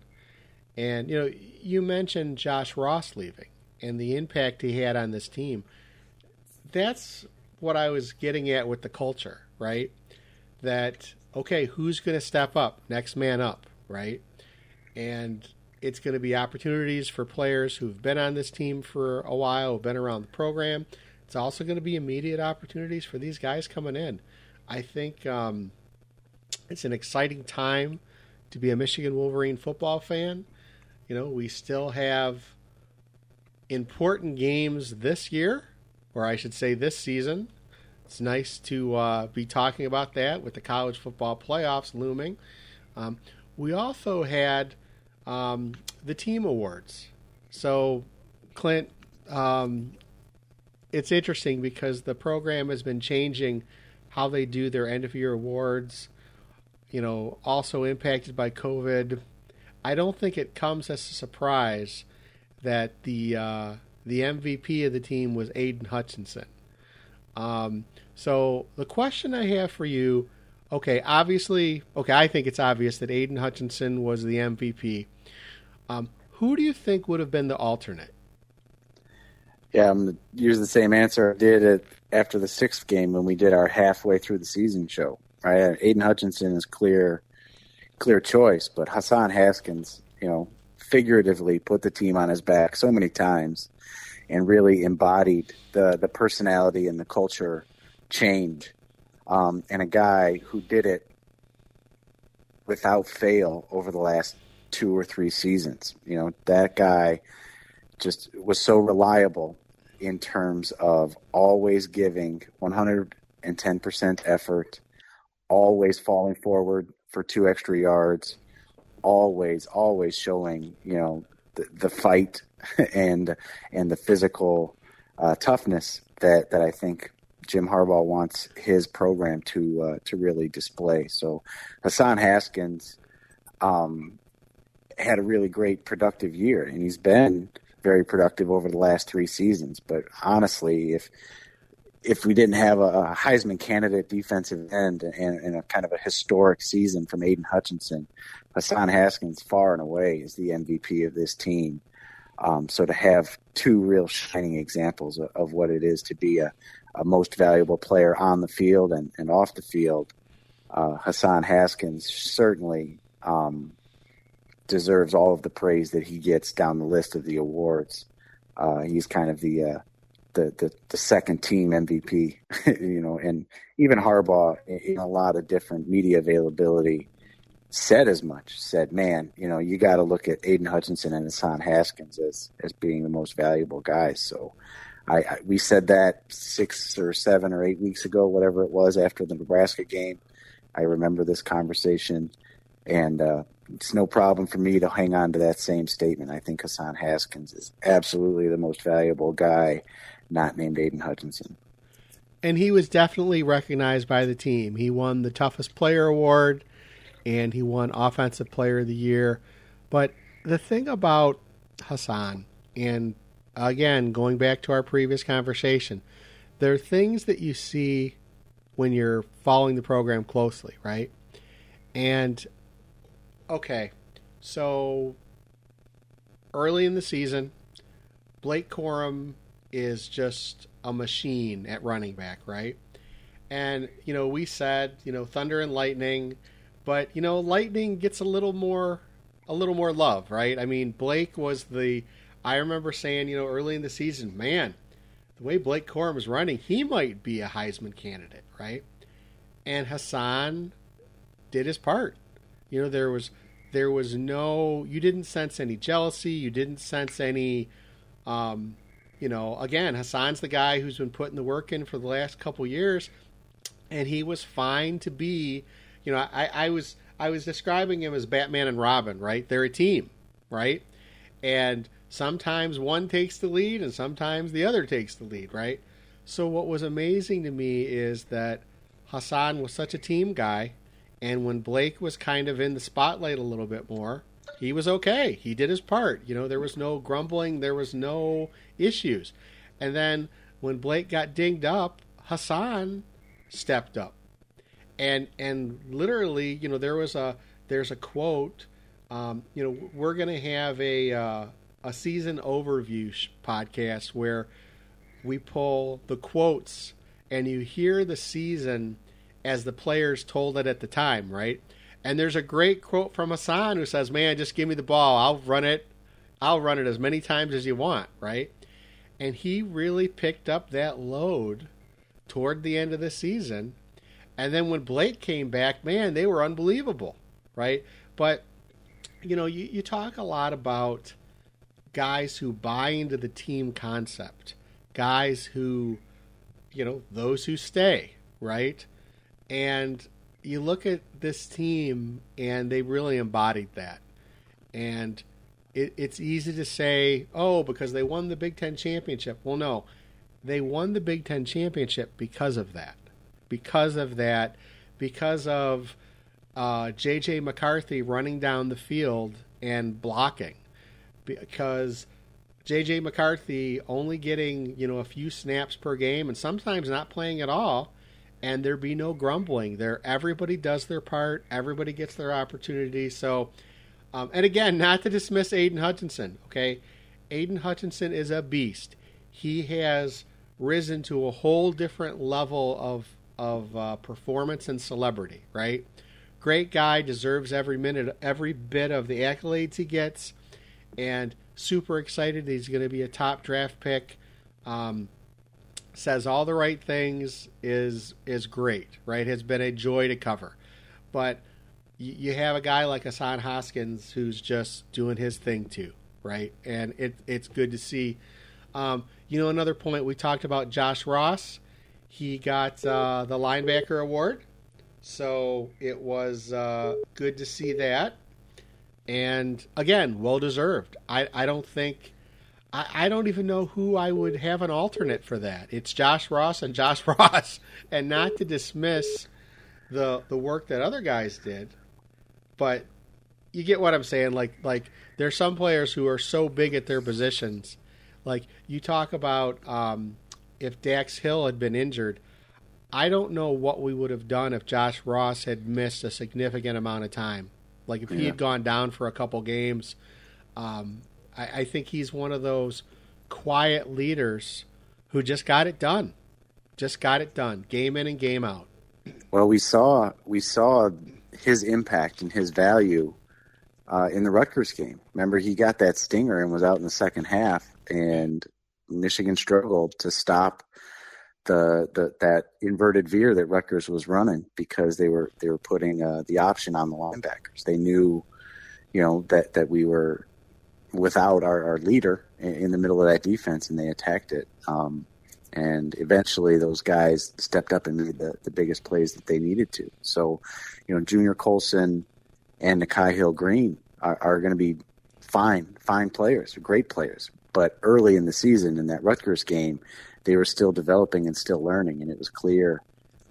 And, you know, you mentioned Josh Ross leaving and the impact he had on this team. That's what I was getting at with the culture, right? That, okay, who's going to step up? Next man up, right? And it's going to be opportunities for players who've been on this team for a while, who've been around the program. It's also going to be immediate opportunities for these guys coming in. I think um, it's an exciting time to be a Michigan Wolverine football fan. You know, we still have important games this year, or I should say this season. It's nice to uh, be talking about that with the college football playoffs looming. Um, we also had um, the team awards. So, Clint, um, it's interesting because the program has been changing how they do their end of year awards. You know, also impacted by COVID. I don't think it comes as a surprise that the uh, the MVP of the team was Aidan Hutchinson. Um, so the question I have for you, okay, obviously, okay, I think it's obvious that Aidan Hutchinson was the MVP. Um, who do you think would have been the alternate? Yeah, I'm going to use the same answer I did at, after the sixth game when we did our halfway through the season show. Right, Aidan Hutchinson is clear, clear choice, but Hassan Haskins, you know, figuratively put the team on his back so many times, and really embodied the the personality and the culture change, um, and a guy who did it without fail over the last two or three seasons. You know, that guy just was so reliable in terms of always giving 110% effort, always falling forward for two extra yards, always, always showing, you know, the, the fight and and the physical uh, toughness that, that I think Jim Harbaugh wants his program to uh, to really display. So Hassan Haskins um, had a really great productive year, and he's been very productive over the last three seasons. But honestly, if if we didn't have a, Heisman candidate defensive end and, and, a kind of a historic season from Aidan Hutchinson, Hassan Haskins far and away is the MVP of this team. Um, so to have two real shining examples of, of what it is to be a, a, most valuable player on the field and, and off the field, uh, Hassan Haskins certainly um, deserves all of the praise that he gets down the list of the awards. Uh, he's kind of the, uh, the, the the second team MVP, you know, and even Harbaugh in a lot of different media availability said as much. Said, "Man, you know, you got to look at Aidan Hutchinson and Hassan Haskins as as being the most valuable guys." So, I, I we said that six or seven or eight weeks ago, whatever it was, after the Nebraska game. I remember this conversation, and uh, it's no problem for me to hang on to that same statement. I think Hassan Haskins is absolutely the most valuable guy, not named Aidan Hutchinson. And he was definitely recognized by the team. He won the toughest player award and he won offensive player of the year. But the thing about Hassan, and again, going back to our previous conversation, there are things that you see when you're following the program closely, right? And okay, so early in the season, Blake Corum is just a machine at running back, right? And, you know, we said, you know, Thunder and Lightning, but, you know, Lightning gets a little more a little more love, right? I mean, Blake was the I remember saying, you know, early in the season, man, the way Blake Corum is running, he might be a Heisman candidate, right? And Hassan did his part. You know, there was there was no you didn't sense any jealousy, you didn't sense any um, you know, again, Hassan's the guy who's been putting the work in for the last couple years and he was fine to be, you know, I, I was I was describing him as Batman and Robin, right? They're a team, right? And sometimes one takes the lead and sometimes the other takes the lead, right? So what was amazing to me is that Hassan was such a team guy and when Blake was kind of in the spotlight a little bit more, he was okay. He did his part. You know, there was no grumbling, there was no issues. And then when Blake got dinged up, Hassan stepped up. And and literally, you know, there was a there's a quote. Um, you know, we're going to have a uh, a season overview podcast where we pull the quotes and you hear the season as the players told it at the time, right? And there's a great quote from Hassan who says, "Man, just give me the ball. I'll run it. I'll run it as many times as you want." Right? And he really picked up that load toward the end of the season. And then when Blake came back, man, they were unbelievable, right? But you know, you, you talk a lot about guys who buy into the team concept, guys who, you know, those who stay, right? And you look at this team, and they really embodied that. And it, it's easy to say, oh, because they won the Big Ten championship. Well, no, they won the Big Ten championship because of that. Because of that, because of uh, J.J. McCarthy running down the field and blocking. Because JJ McCarthy only getting, you know, a few snaps per game and sometimes not playing at all and there be no grumbling. There everybody does their part, everybody gets their opportunity. So um, and again, not to dismiss Aidan Hutchinson, okay? Aidan Hutchinson is a beast. He has risen to a whole different level of of uh, performance and celebrity, right? Great guy, deserves every minute, every bit of the accolades he gets, and super excited he's going to be a top draft pick. Um, says all the right things, is is great, right? Has been a joy to cover, but you have a guy like Hassan Haskins who's just doing his thing too, right? And it, it's good to see. Um, you know, another point we talked about Josh Ross. He got uh, the linebacker award, so it was uh, good to see that. And again, well deserved. I, I don't think I, I don't even know who I would have an alternate for that. It's Josh Ross and Josh Ross, and not to dismiss the the work that other guys did, but you get what I'm saying. Like like there's some players who are so big at their positions. Like you talk about um, if Dax Hill had been injured, I don't know what we would have done if Josh Ross had missed a significant amount of time. Like if yeah. he had gone down for a couple games, um, I, I think he's one of those quiet leaders who just got it done, just got it done, game in and game out. Well, we saw we saw his impact and his value uh, in the Rutgers game. Remember, he got that stinger and was out in the second half, and Michigan struggled to stop the, the that inverted veer that Rutgers was running because they were they were putting uh, the option on the linebackers. They knew, you know, that that we were without our, our leader in, the middle of that defense, and they attacked it. Um, and eventually those guys stepped up and made the, the biggest plays that they needed to. So, you know, Junior Colson and Nikhai Hill-Green are, are going to be fine, fine players, great players. But early in the season, in that Rutgers game, they were still developing and still learning, and it was clear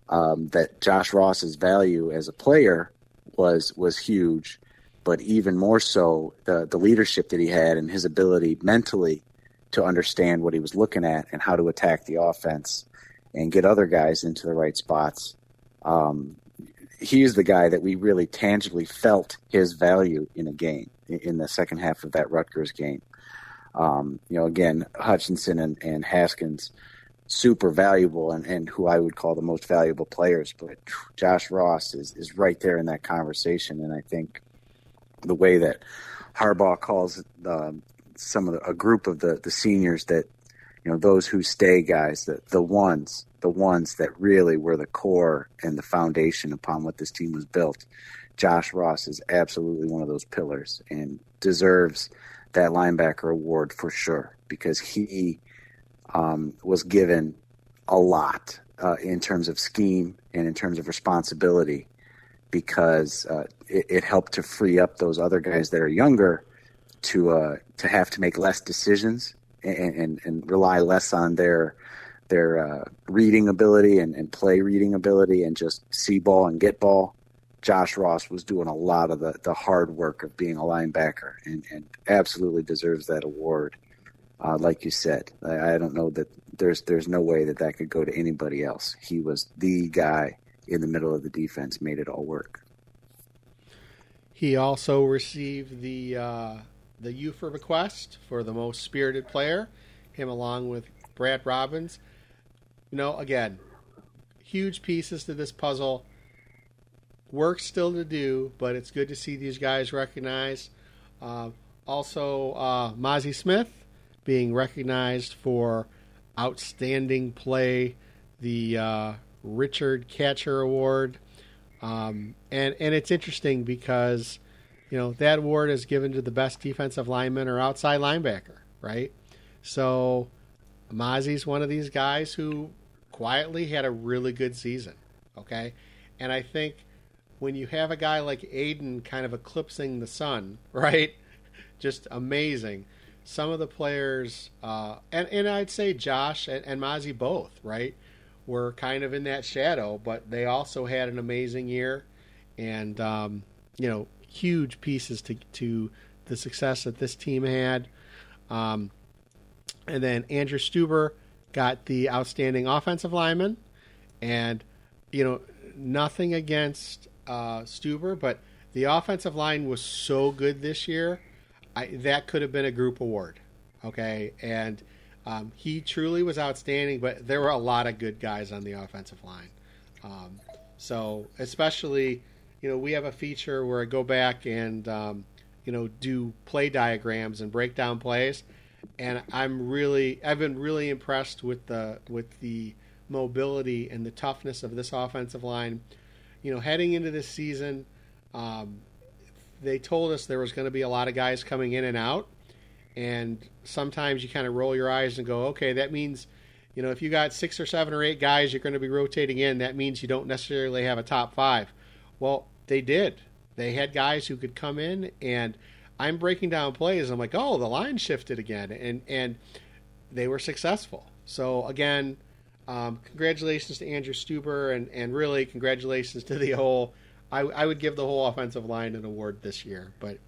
um, that Josh Ross's value as a player was was huge, but even more so the the leadership that he had and his ability mentally to understand what he was looking at and how to attack the offense and get other guys into the right spots. Um, he is the guy that we really tangibly felt his value in a game in the second half of that Rutgers game. Um, you know, again, Hutchinson and, and Haskins, super valuable and, and who I would call the most valuable players. But Josh Ross is, is right there in that conversation. And I think the way that Harbaugh calls um, some of the, a group of the the seniors that you know those who stay guys the the ones the ones that really were the core and the foundation upon what this team was built. Josh Ross is absolutely one of those pillars and deserves that linebacker award for sure because he um, was given a lot uh, in terms of scheme and in terms of responsibility because uh, it, it, helped to free up those other guys that are younger to uh, to have to make less decisions and, and, and rely less on their their uh, reading ability and, and play reading ability and just see ball and get ball. Josh Ross was doing a lot of the, the hard work of being a linebacker and, and absolutely deserves that award. Uh, like you said, I, I don't know that there's there's no way that that could go to anybody else. He was the guy in the middle of the defense, made it all work. He also received the uh, the Ufer Bequest for the most spirited player, him along with Brad Robbins. You know, again, huge pieces to this puzzle. Work still to do, but it's good to see these guys recognized. Uh, also, uh, Mazi Smith being recognized for outstanding play, the uh, Richard Katcher Award. Um, and, and it's interesting because you know, that award is given to the best defensive lineman or outside linebacker, right? So Mazi's one of these guys who quietly had a really good season, okay? And I think when you have a guy like Aidan kind of eclipsing the sun, right? Just amazing. Some of the players, uh, and, and I'd say Josh and, and Mazi both, right, were kind of in that shadow, but they also had an amazing year. And, um, you know, huge pieces to to the success that this team had. Um, And then Andrew Stueber got the outstanding offensive lineman. And, you know, nothing against uh, Stueber, but the offensive line was so good this year. I, that could have been a group award. Okay. And um, he truly was outstanding, but there were a lot of good guys on the offensive line. Um, so, especially, you know, we have a feature where I go back and, um, you know, do play diagrams and breakdown plays. And I'm really, I've been really impressed with the with the mobility and the toughness of this offensive line. You know, heading into this season, um, they told us there was going to be a lot of guys coming in and out, and sometimes you kind of roll your eyes and go, okay, that means, you know, if you got six or seven or eight guys you're going to be rotating in, that means you don't necessarily have a top five. Well, they did. They had guys who could come in, and I'm breaking down plays. I'm like, oh, the line shifted again, and and they were successful. So again, um, congratulations to Andrew Stueber, and and really congratulations to the whole. I, I would give the whole offensive line an award this year, but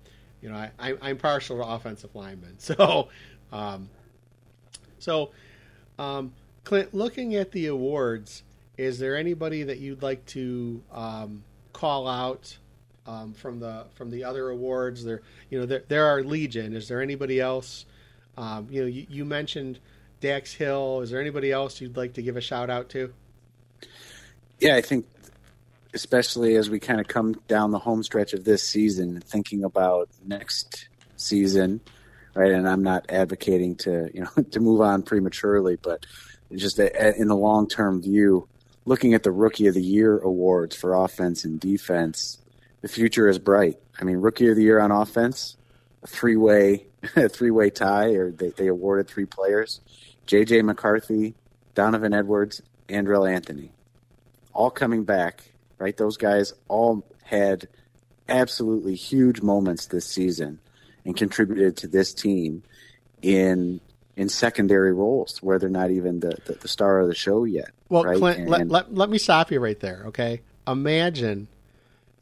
you know I, I am partial to offensive linemen, so um, so um, Clint, looking at the awards, is there anybody that you'd like to um, call out um, from the from the other awards? There, you know, there, there are legion. Is there anybody else? Um, you know, you, you, mentioned Dax Hill. Is there anybody else you'd like to give a shout out to? Yeah, I think especially as we kind of come down the home stretch of this season, thinking about next season, right? And I'm not advocating to you know to move on prematurely, but just in the long term view, looking at the Rookie of the Year awards for offense and defense, the future is bright. I mean, Rookie of the Year on offense, a three way a three way tie, or they, they awarded three players: J.J. McCarthy, Donovan Edwards, Andrel Anthony, all coming back. Right, those guys all had absolutely huge moments this season and contributed to this team in in secondary roles where they're not even the, the, the star of the show yet. Well, right? Clint, and, let, let, let me stop you right there, okay? Imagine,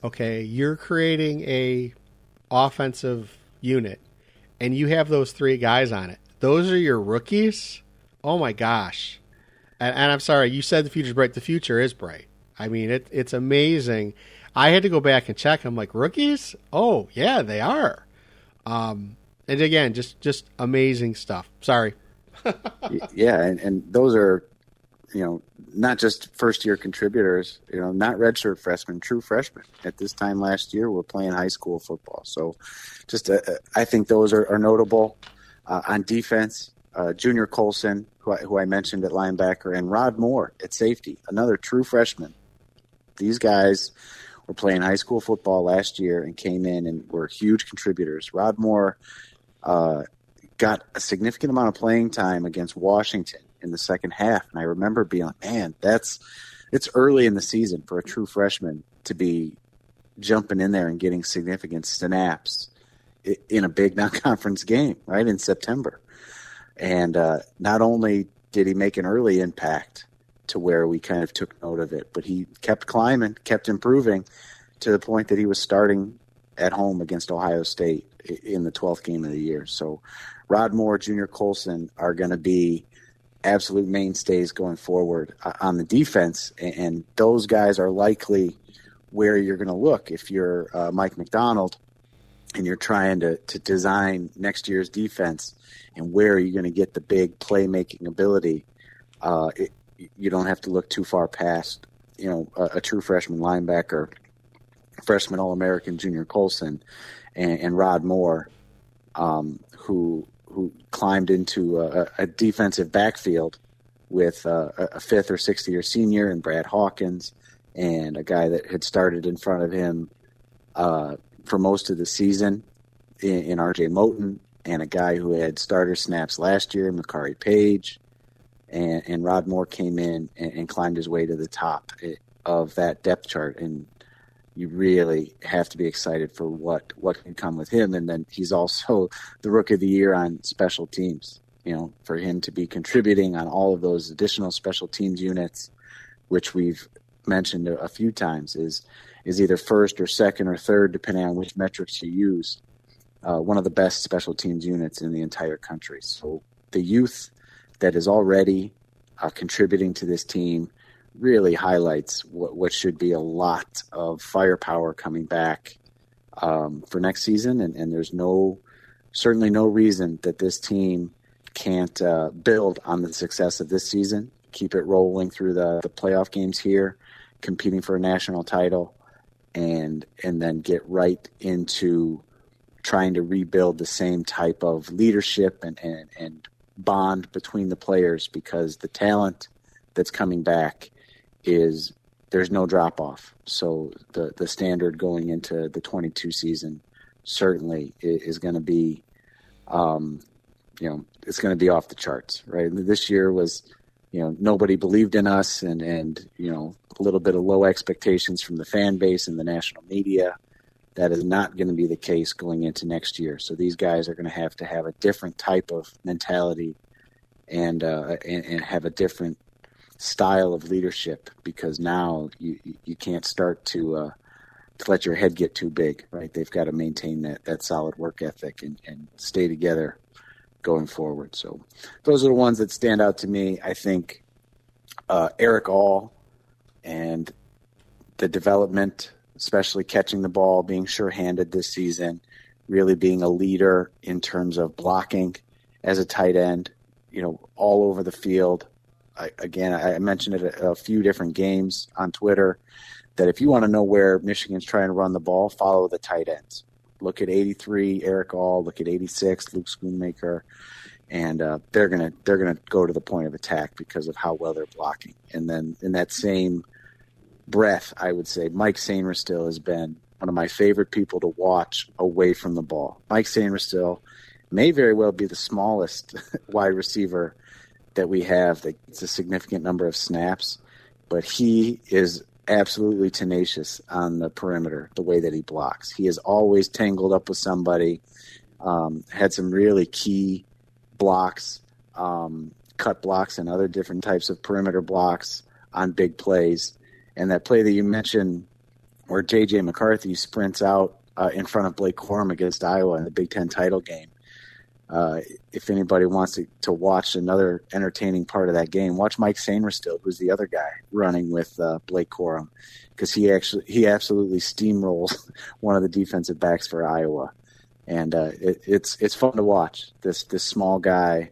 okay, you're creating a offensive unit and you have those three guys on it. Those are your rookies? Oh my gosh. And, and I'm sorry, you said the future's bright. The future is bright. I mean, it, it's amazing. I had to go back and check. I'm like, rookies? Oh, yeah, they are. Um, and again, just just amazing stuff. Sorry. yeah, and, and those are, you know, not just first year contributors. You know, not redshirt freshmen, true freshmen. At this time last year, we're playing high school football. So, just uh, uh I think those are, are notable. Uh, on defense, uh, Junior Colson, who I, who I mentioned at linebacker, and Rod Moore at safety, another true freshman. These guys were playing high school football last year and came in and were huge contributors. Rod Moore uh, got a significant amount of playing time against Washington in the second half, and I remember being like, "Man, that's it's early in the season for a true freshman to be jumping in there and getting significant snaps in a big non-conference game, right in September." And uh, not only did he make an early impact to where we kind of took note of it, but he kept climbing, kept improving to the point that he was starting at home against Ohio State in the 12th game of the year. So Rod Moore, Junior Colson are going to be absolute mainstays going forward uh, on the defense, and those guys are likely where you're going to look if you're uh, Mike Macdonald and you're trying to, to design next year's defense and where are you going to get the big playmaking ability. Uh, it, you don't have to look too far past, you know, a, a true freshman linebacker, freshman All American Junior Colson, and, and Rod Moore, um, who who climbed into a, a defensive backfield with uh, a fifth or sixth year senior and Brad Hawkins, and a guy that had started in front of him uh, for most of the season in, in R.J. Moten, and a guy who had starter snaps last year, Makari Paige, and, and Rod Moore came in and, and climbed his way to the top of that depth chart, and you really have to be excited for what what can come with him. And then he's also the rookie of the year on special teams. You know, for him to be contributing on all of those additional special teams units, which we've mentioned a, a few times, is is either first or second or third, depending on which metrics you use. Uh, one of the best special teams units in the entire country. So the youth that is already uh, contributing to this team really highlights what, what should be a lot of firepower coming back um, for next season. And, and there's no, certainly no reason that this team can't uh, build on the success of this season, keep it rolling through the, the playoff games here, competing for a national title, and and then get right into trying to rebuild the same type of leadership and, and, and bond between the players because the talent that's coming back is there's no drop off. So the the standard going into the 22 season certainly is going to be, um, you know, it's going to be off the charts. Right. This year was, you know, nobody believed in us, and and you know, a little bit of low expectations from the fan base and the national media. That is not going to be the case going into next year. So these guys are going to have to have a different type of mentality and, uh, and, and have a different style of leadership because now you you can't start to uh, to let your head get too big, right? They've got to maintain that that solid work ethic and, and stay together going forward. So those are the ones that stand out to me. I think uh, Erick All and the development, especially catching the ball, being sure-handed this season, really being a leader in terms of blocking as a tight end, you know, all over the field I, again, I mentioned it a, a few different games on Twitter that if you want to know where Michigan's trying to run the ball, follow the tight ends. Look at 83, Erick All. Look at 86, Luke Schoonmaker, and uh, they're gonna they're gonna go to the point of attack because of how well they're blocking. And then in that same breath, I would say Mike Sainristil has been one of my favorite people to watch away from the ball. Mike Sainristil may very well be the smallest wide receiver that we have that gets a significant number of snaps, but he is absolutely tenacious on the perimeter, the way that he blocks. He is always tangled up with somebody, um, had some really key blocks, um, cut blocks, and other different types of perimeter blocks on big plays. And that play that you mentioned where J.J. McCarthy sprints out uh, in front of Blake Corum against Iowa in the Big Ten title game uh, if anybody wants to, to watch another entertaining part of that game, watch Mike Sainristil, who's the other guy running with uh, Blake Corum, because he actually he absolutely steamrolls one of the defensive backs for Iowa, and uh, it, it's it's fun to watch. This this small guy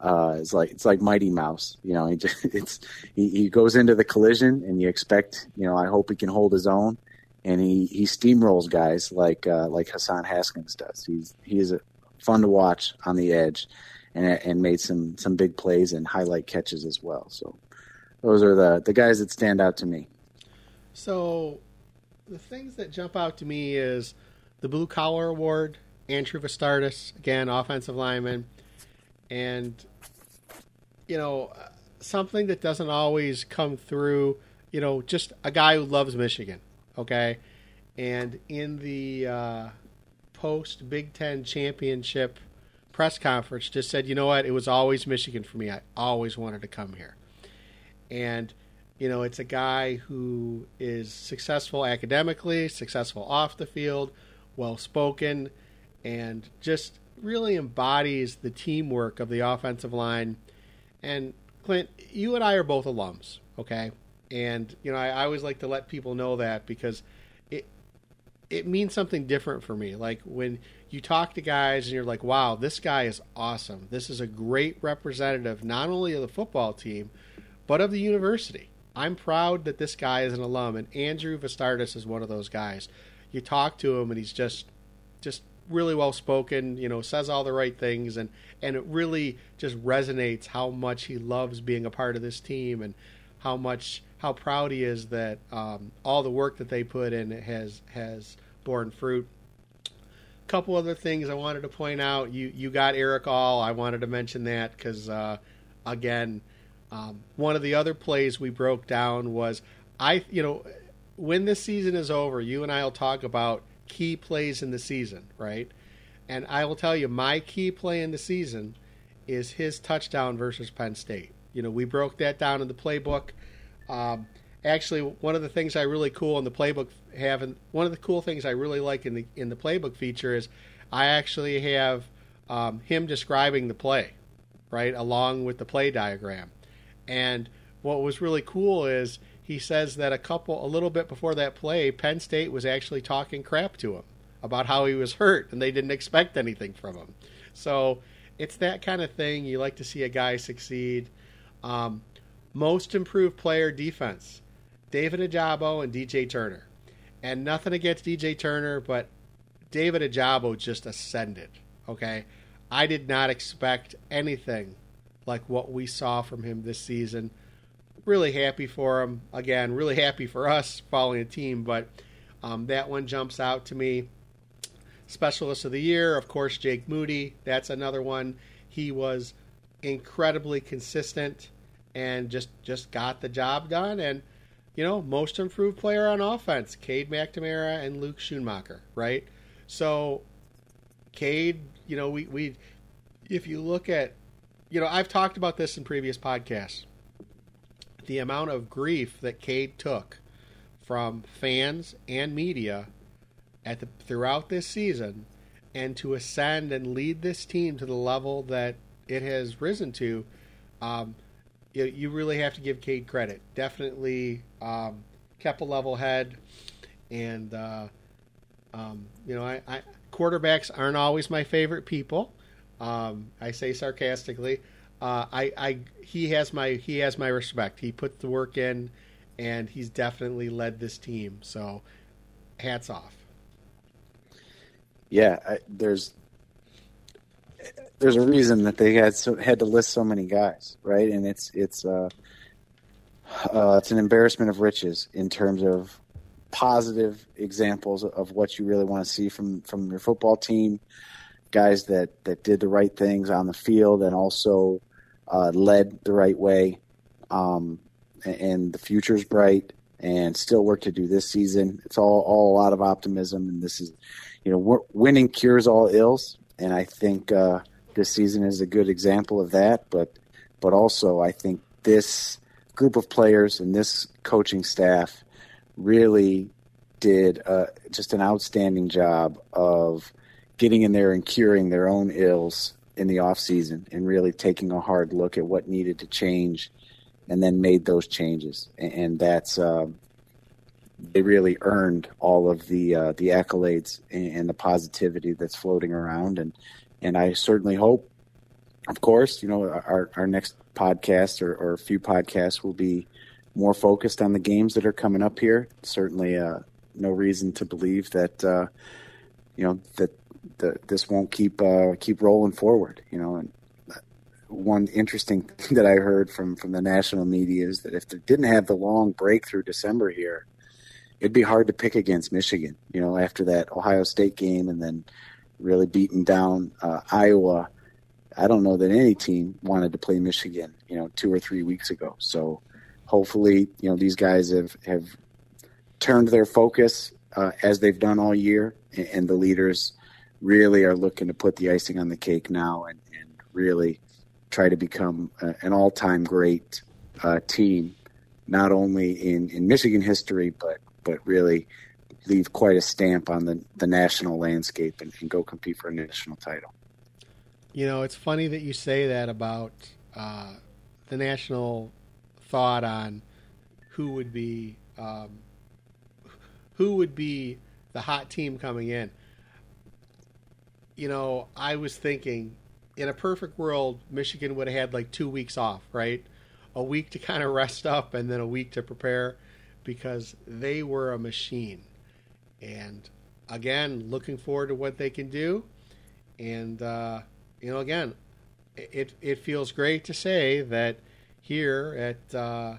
uh, is like it's like Mighty Mouse, you know. He just, it's he, he goes into the collision, and you expect, you know, I hope he can hold his own, and he he steamrolls guys like uh, like Hassan Haskins does. He's he is a fun to watch on the edge, and and made some some big plays and highlight catches as well. So those are the the guys that stand out to me. So the things that jump out to me is the blue collar award, Andrew Vastardis, again offensive lineman, and you know something that doesn't always come through. You know, just a guy who loves Michigan. Okay, and in the uh, post Big Ten championship press conference just said, you know what, it was always Michigan for me. I always wanted to come here. And, you know, it's a guy who is successful academically, successful off the field, well spoken, and just really embodies the teamwork of the offensive line. And Clint, you and I are both alums, okay? And, you know, I, I always like to let people know that because – it means something different for me. Like when you talk to guys and you're like, wow, this guy is awesome. This is a great representative, not only of the football team, but of the university. I'm proud that this guy is an alum, and Andrew Vastardis is one of those guys. You talk to him, and he's just, just really well spoken. You know, says all the right things, and and it really just resonates how much he loves being a part of this team, and how much how proud he is that um, all the work that they put in has has borne fruit. A couple other things I wanted to point out. You you got Erick All. I wanted to mention that because uh, again, um, one of the other plays we broke down was I you know when this season is over, you and I will talk about key plays in the season, right? And I will tell you my key play in the season is his touchdown versus Penn State. You know, we broke that down in the playbook. Um, actually, one of the things I really cool in the playbook have, one of the cool things I really like in the in the playbook feature is I actually have um, him describing the play. right, along with the play diagram. And what was really cool is he says that a couple, a little bit before that play, Penn State was actually talking crap to him about how he was hurt and they didn't expect anything from him. So it's that kind of thing. You like to see a guy succeed. Um, most improved player defense David Ojabo and DJ Turner. And nothing against DJ Turner, but David Ojabo just ascended. Okay. I did not expect anything like what we saw from him this season. Really happy for him. Again, really happy for us following a team, but um, that one jumps out to me. Specialist of the Year, of course, Jake Moody. That's another one. He was incredibly consistent and just just got the job done. And you know, most improved player on offense, Cade McNamara and Luke Schoonmaker, right? So, Cade, you know, we we if you look at, you know, I've talked about this in previous podcasts. The amount of grief that Cade took from fans and media at the throughout this season and to ascend and lead this team to the level that it has risen to, um, you, you, really have to give Cade credit. Definitely um, kept a level head, and uh, um, you know, I, I, quarterbacks aren't always my favorite people. Um, I say sarcastically. Uh, I, I, he has my he has my respect. He put the work in, and he's definitely led this team. So, hats off yeah, I, there's there's a reason that they had so, had to list so many guys, right? And it's it's uh, uh, it's an embarrassment of riches in terms of positive examples of what you really want to see from from your football team. Guys that that did the right things on the field and also uh, led the right way. Um, and the future's bright and still work to do this season. It's all all a lot of optimism, and this is you know, winning cures all ills, and I think uh, this season is a good example of that. But but also, I think this group of players and this coaching staff really did uh, just an outstanding job of getting in there and curing their own ills in the off season and really taking a hard look at what needed to change and then made those changes and, that's uh, they really earned all of the uh, the accolades and, and, the positivity that's floating around, and and I certainly hope, of course, you know, our our next podcast or, or a few podcasts will be more focused on the games that are coming up here. Certainly, uh, no reason to believe that uh, you know that the, this won't keep uh, keep rolling forward. You know, and one interesting thing that I heard from from the national media is that if they didn't have the long break through December here it'd be hard to pick against Michigan. You know, after that Ohio State game and then really beating down uh, Iowa. I don't know that any team wanted to play Michigan. You know, two or three weeks ago. So hopefully, you know, these guys have have turned their focus uh, as they've done all year, and, and, the leaders really are looking to put the icing on the cake now and, and really try to become a, an all-time great uh, team, not only in, in Michigan history, but but really leave quite a stamp on the, the national landscape and, and go compete for a national title. You know, it's funny that you say that about uh, the national thought on who would be um, who would be the hot team coming in. You know, I was thinking in a perfect world, Michigan would have had like two weeks off, right? A week to kind of rest up and then a week to prepare because they were a machine. And again, looking forward to what they can do. And uh, you know, again, it it feels great to say that here at uh,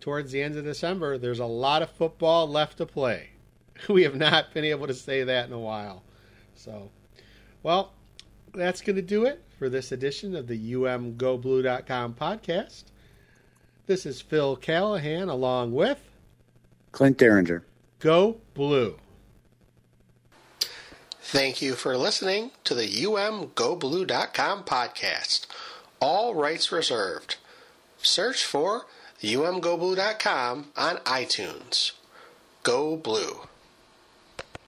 towards the end of December, there's a lot of football left to play. We have not been able to say that in a while. So, well, that's going to do it for this edition of the umgoblue.com podcast. This is Phil Callahan along with Clint Derringer. Go Blue. Thank you for listening to the umgoblue.com podcast. All rights reserved. Search for umgoblue.com on iTunes. Go Blue.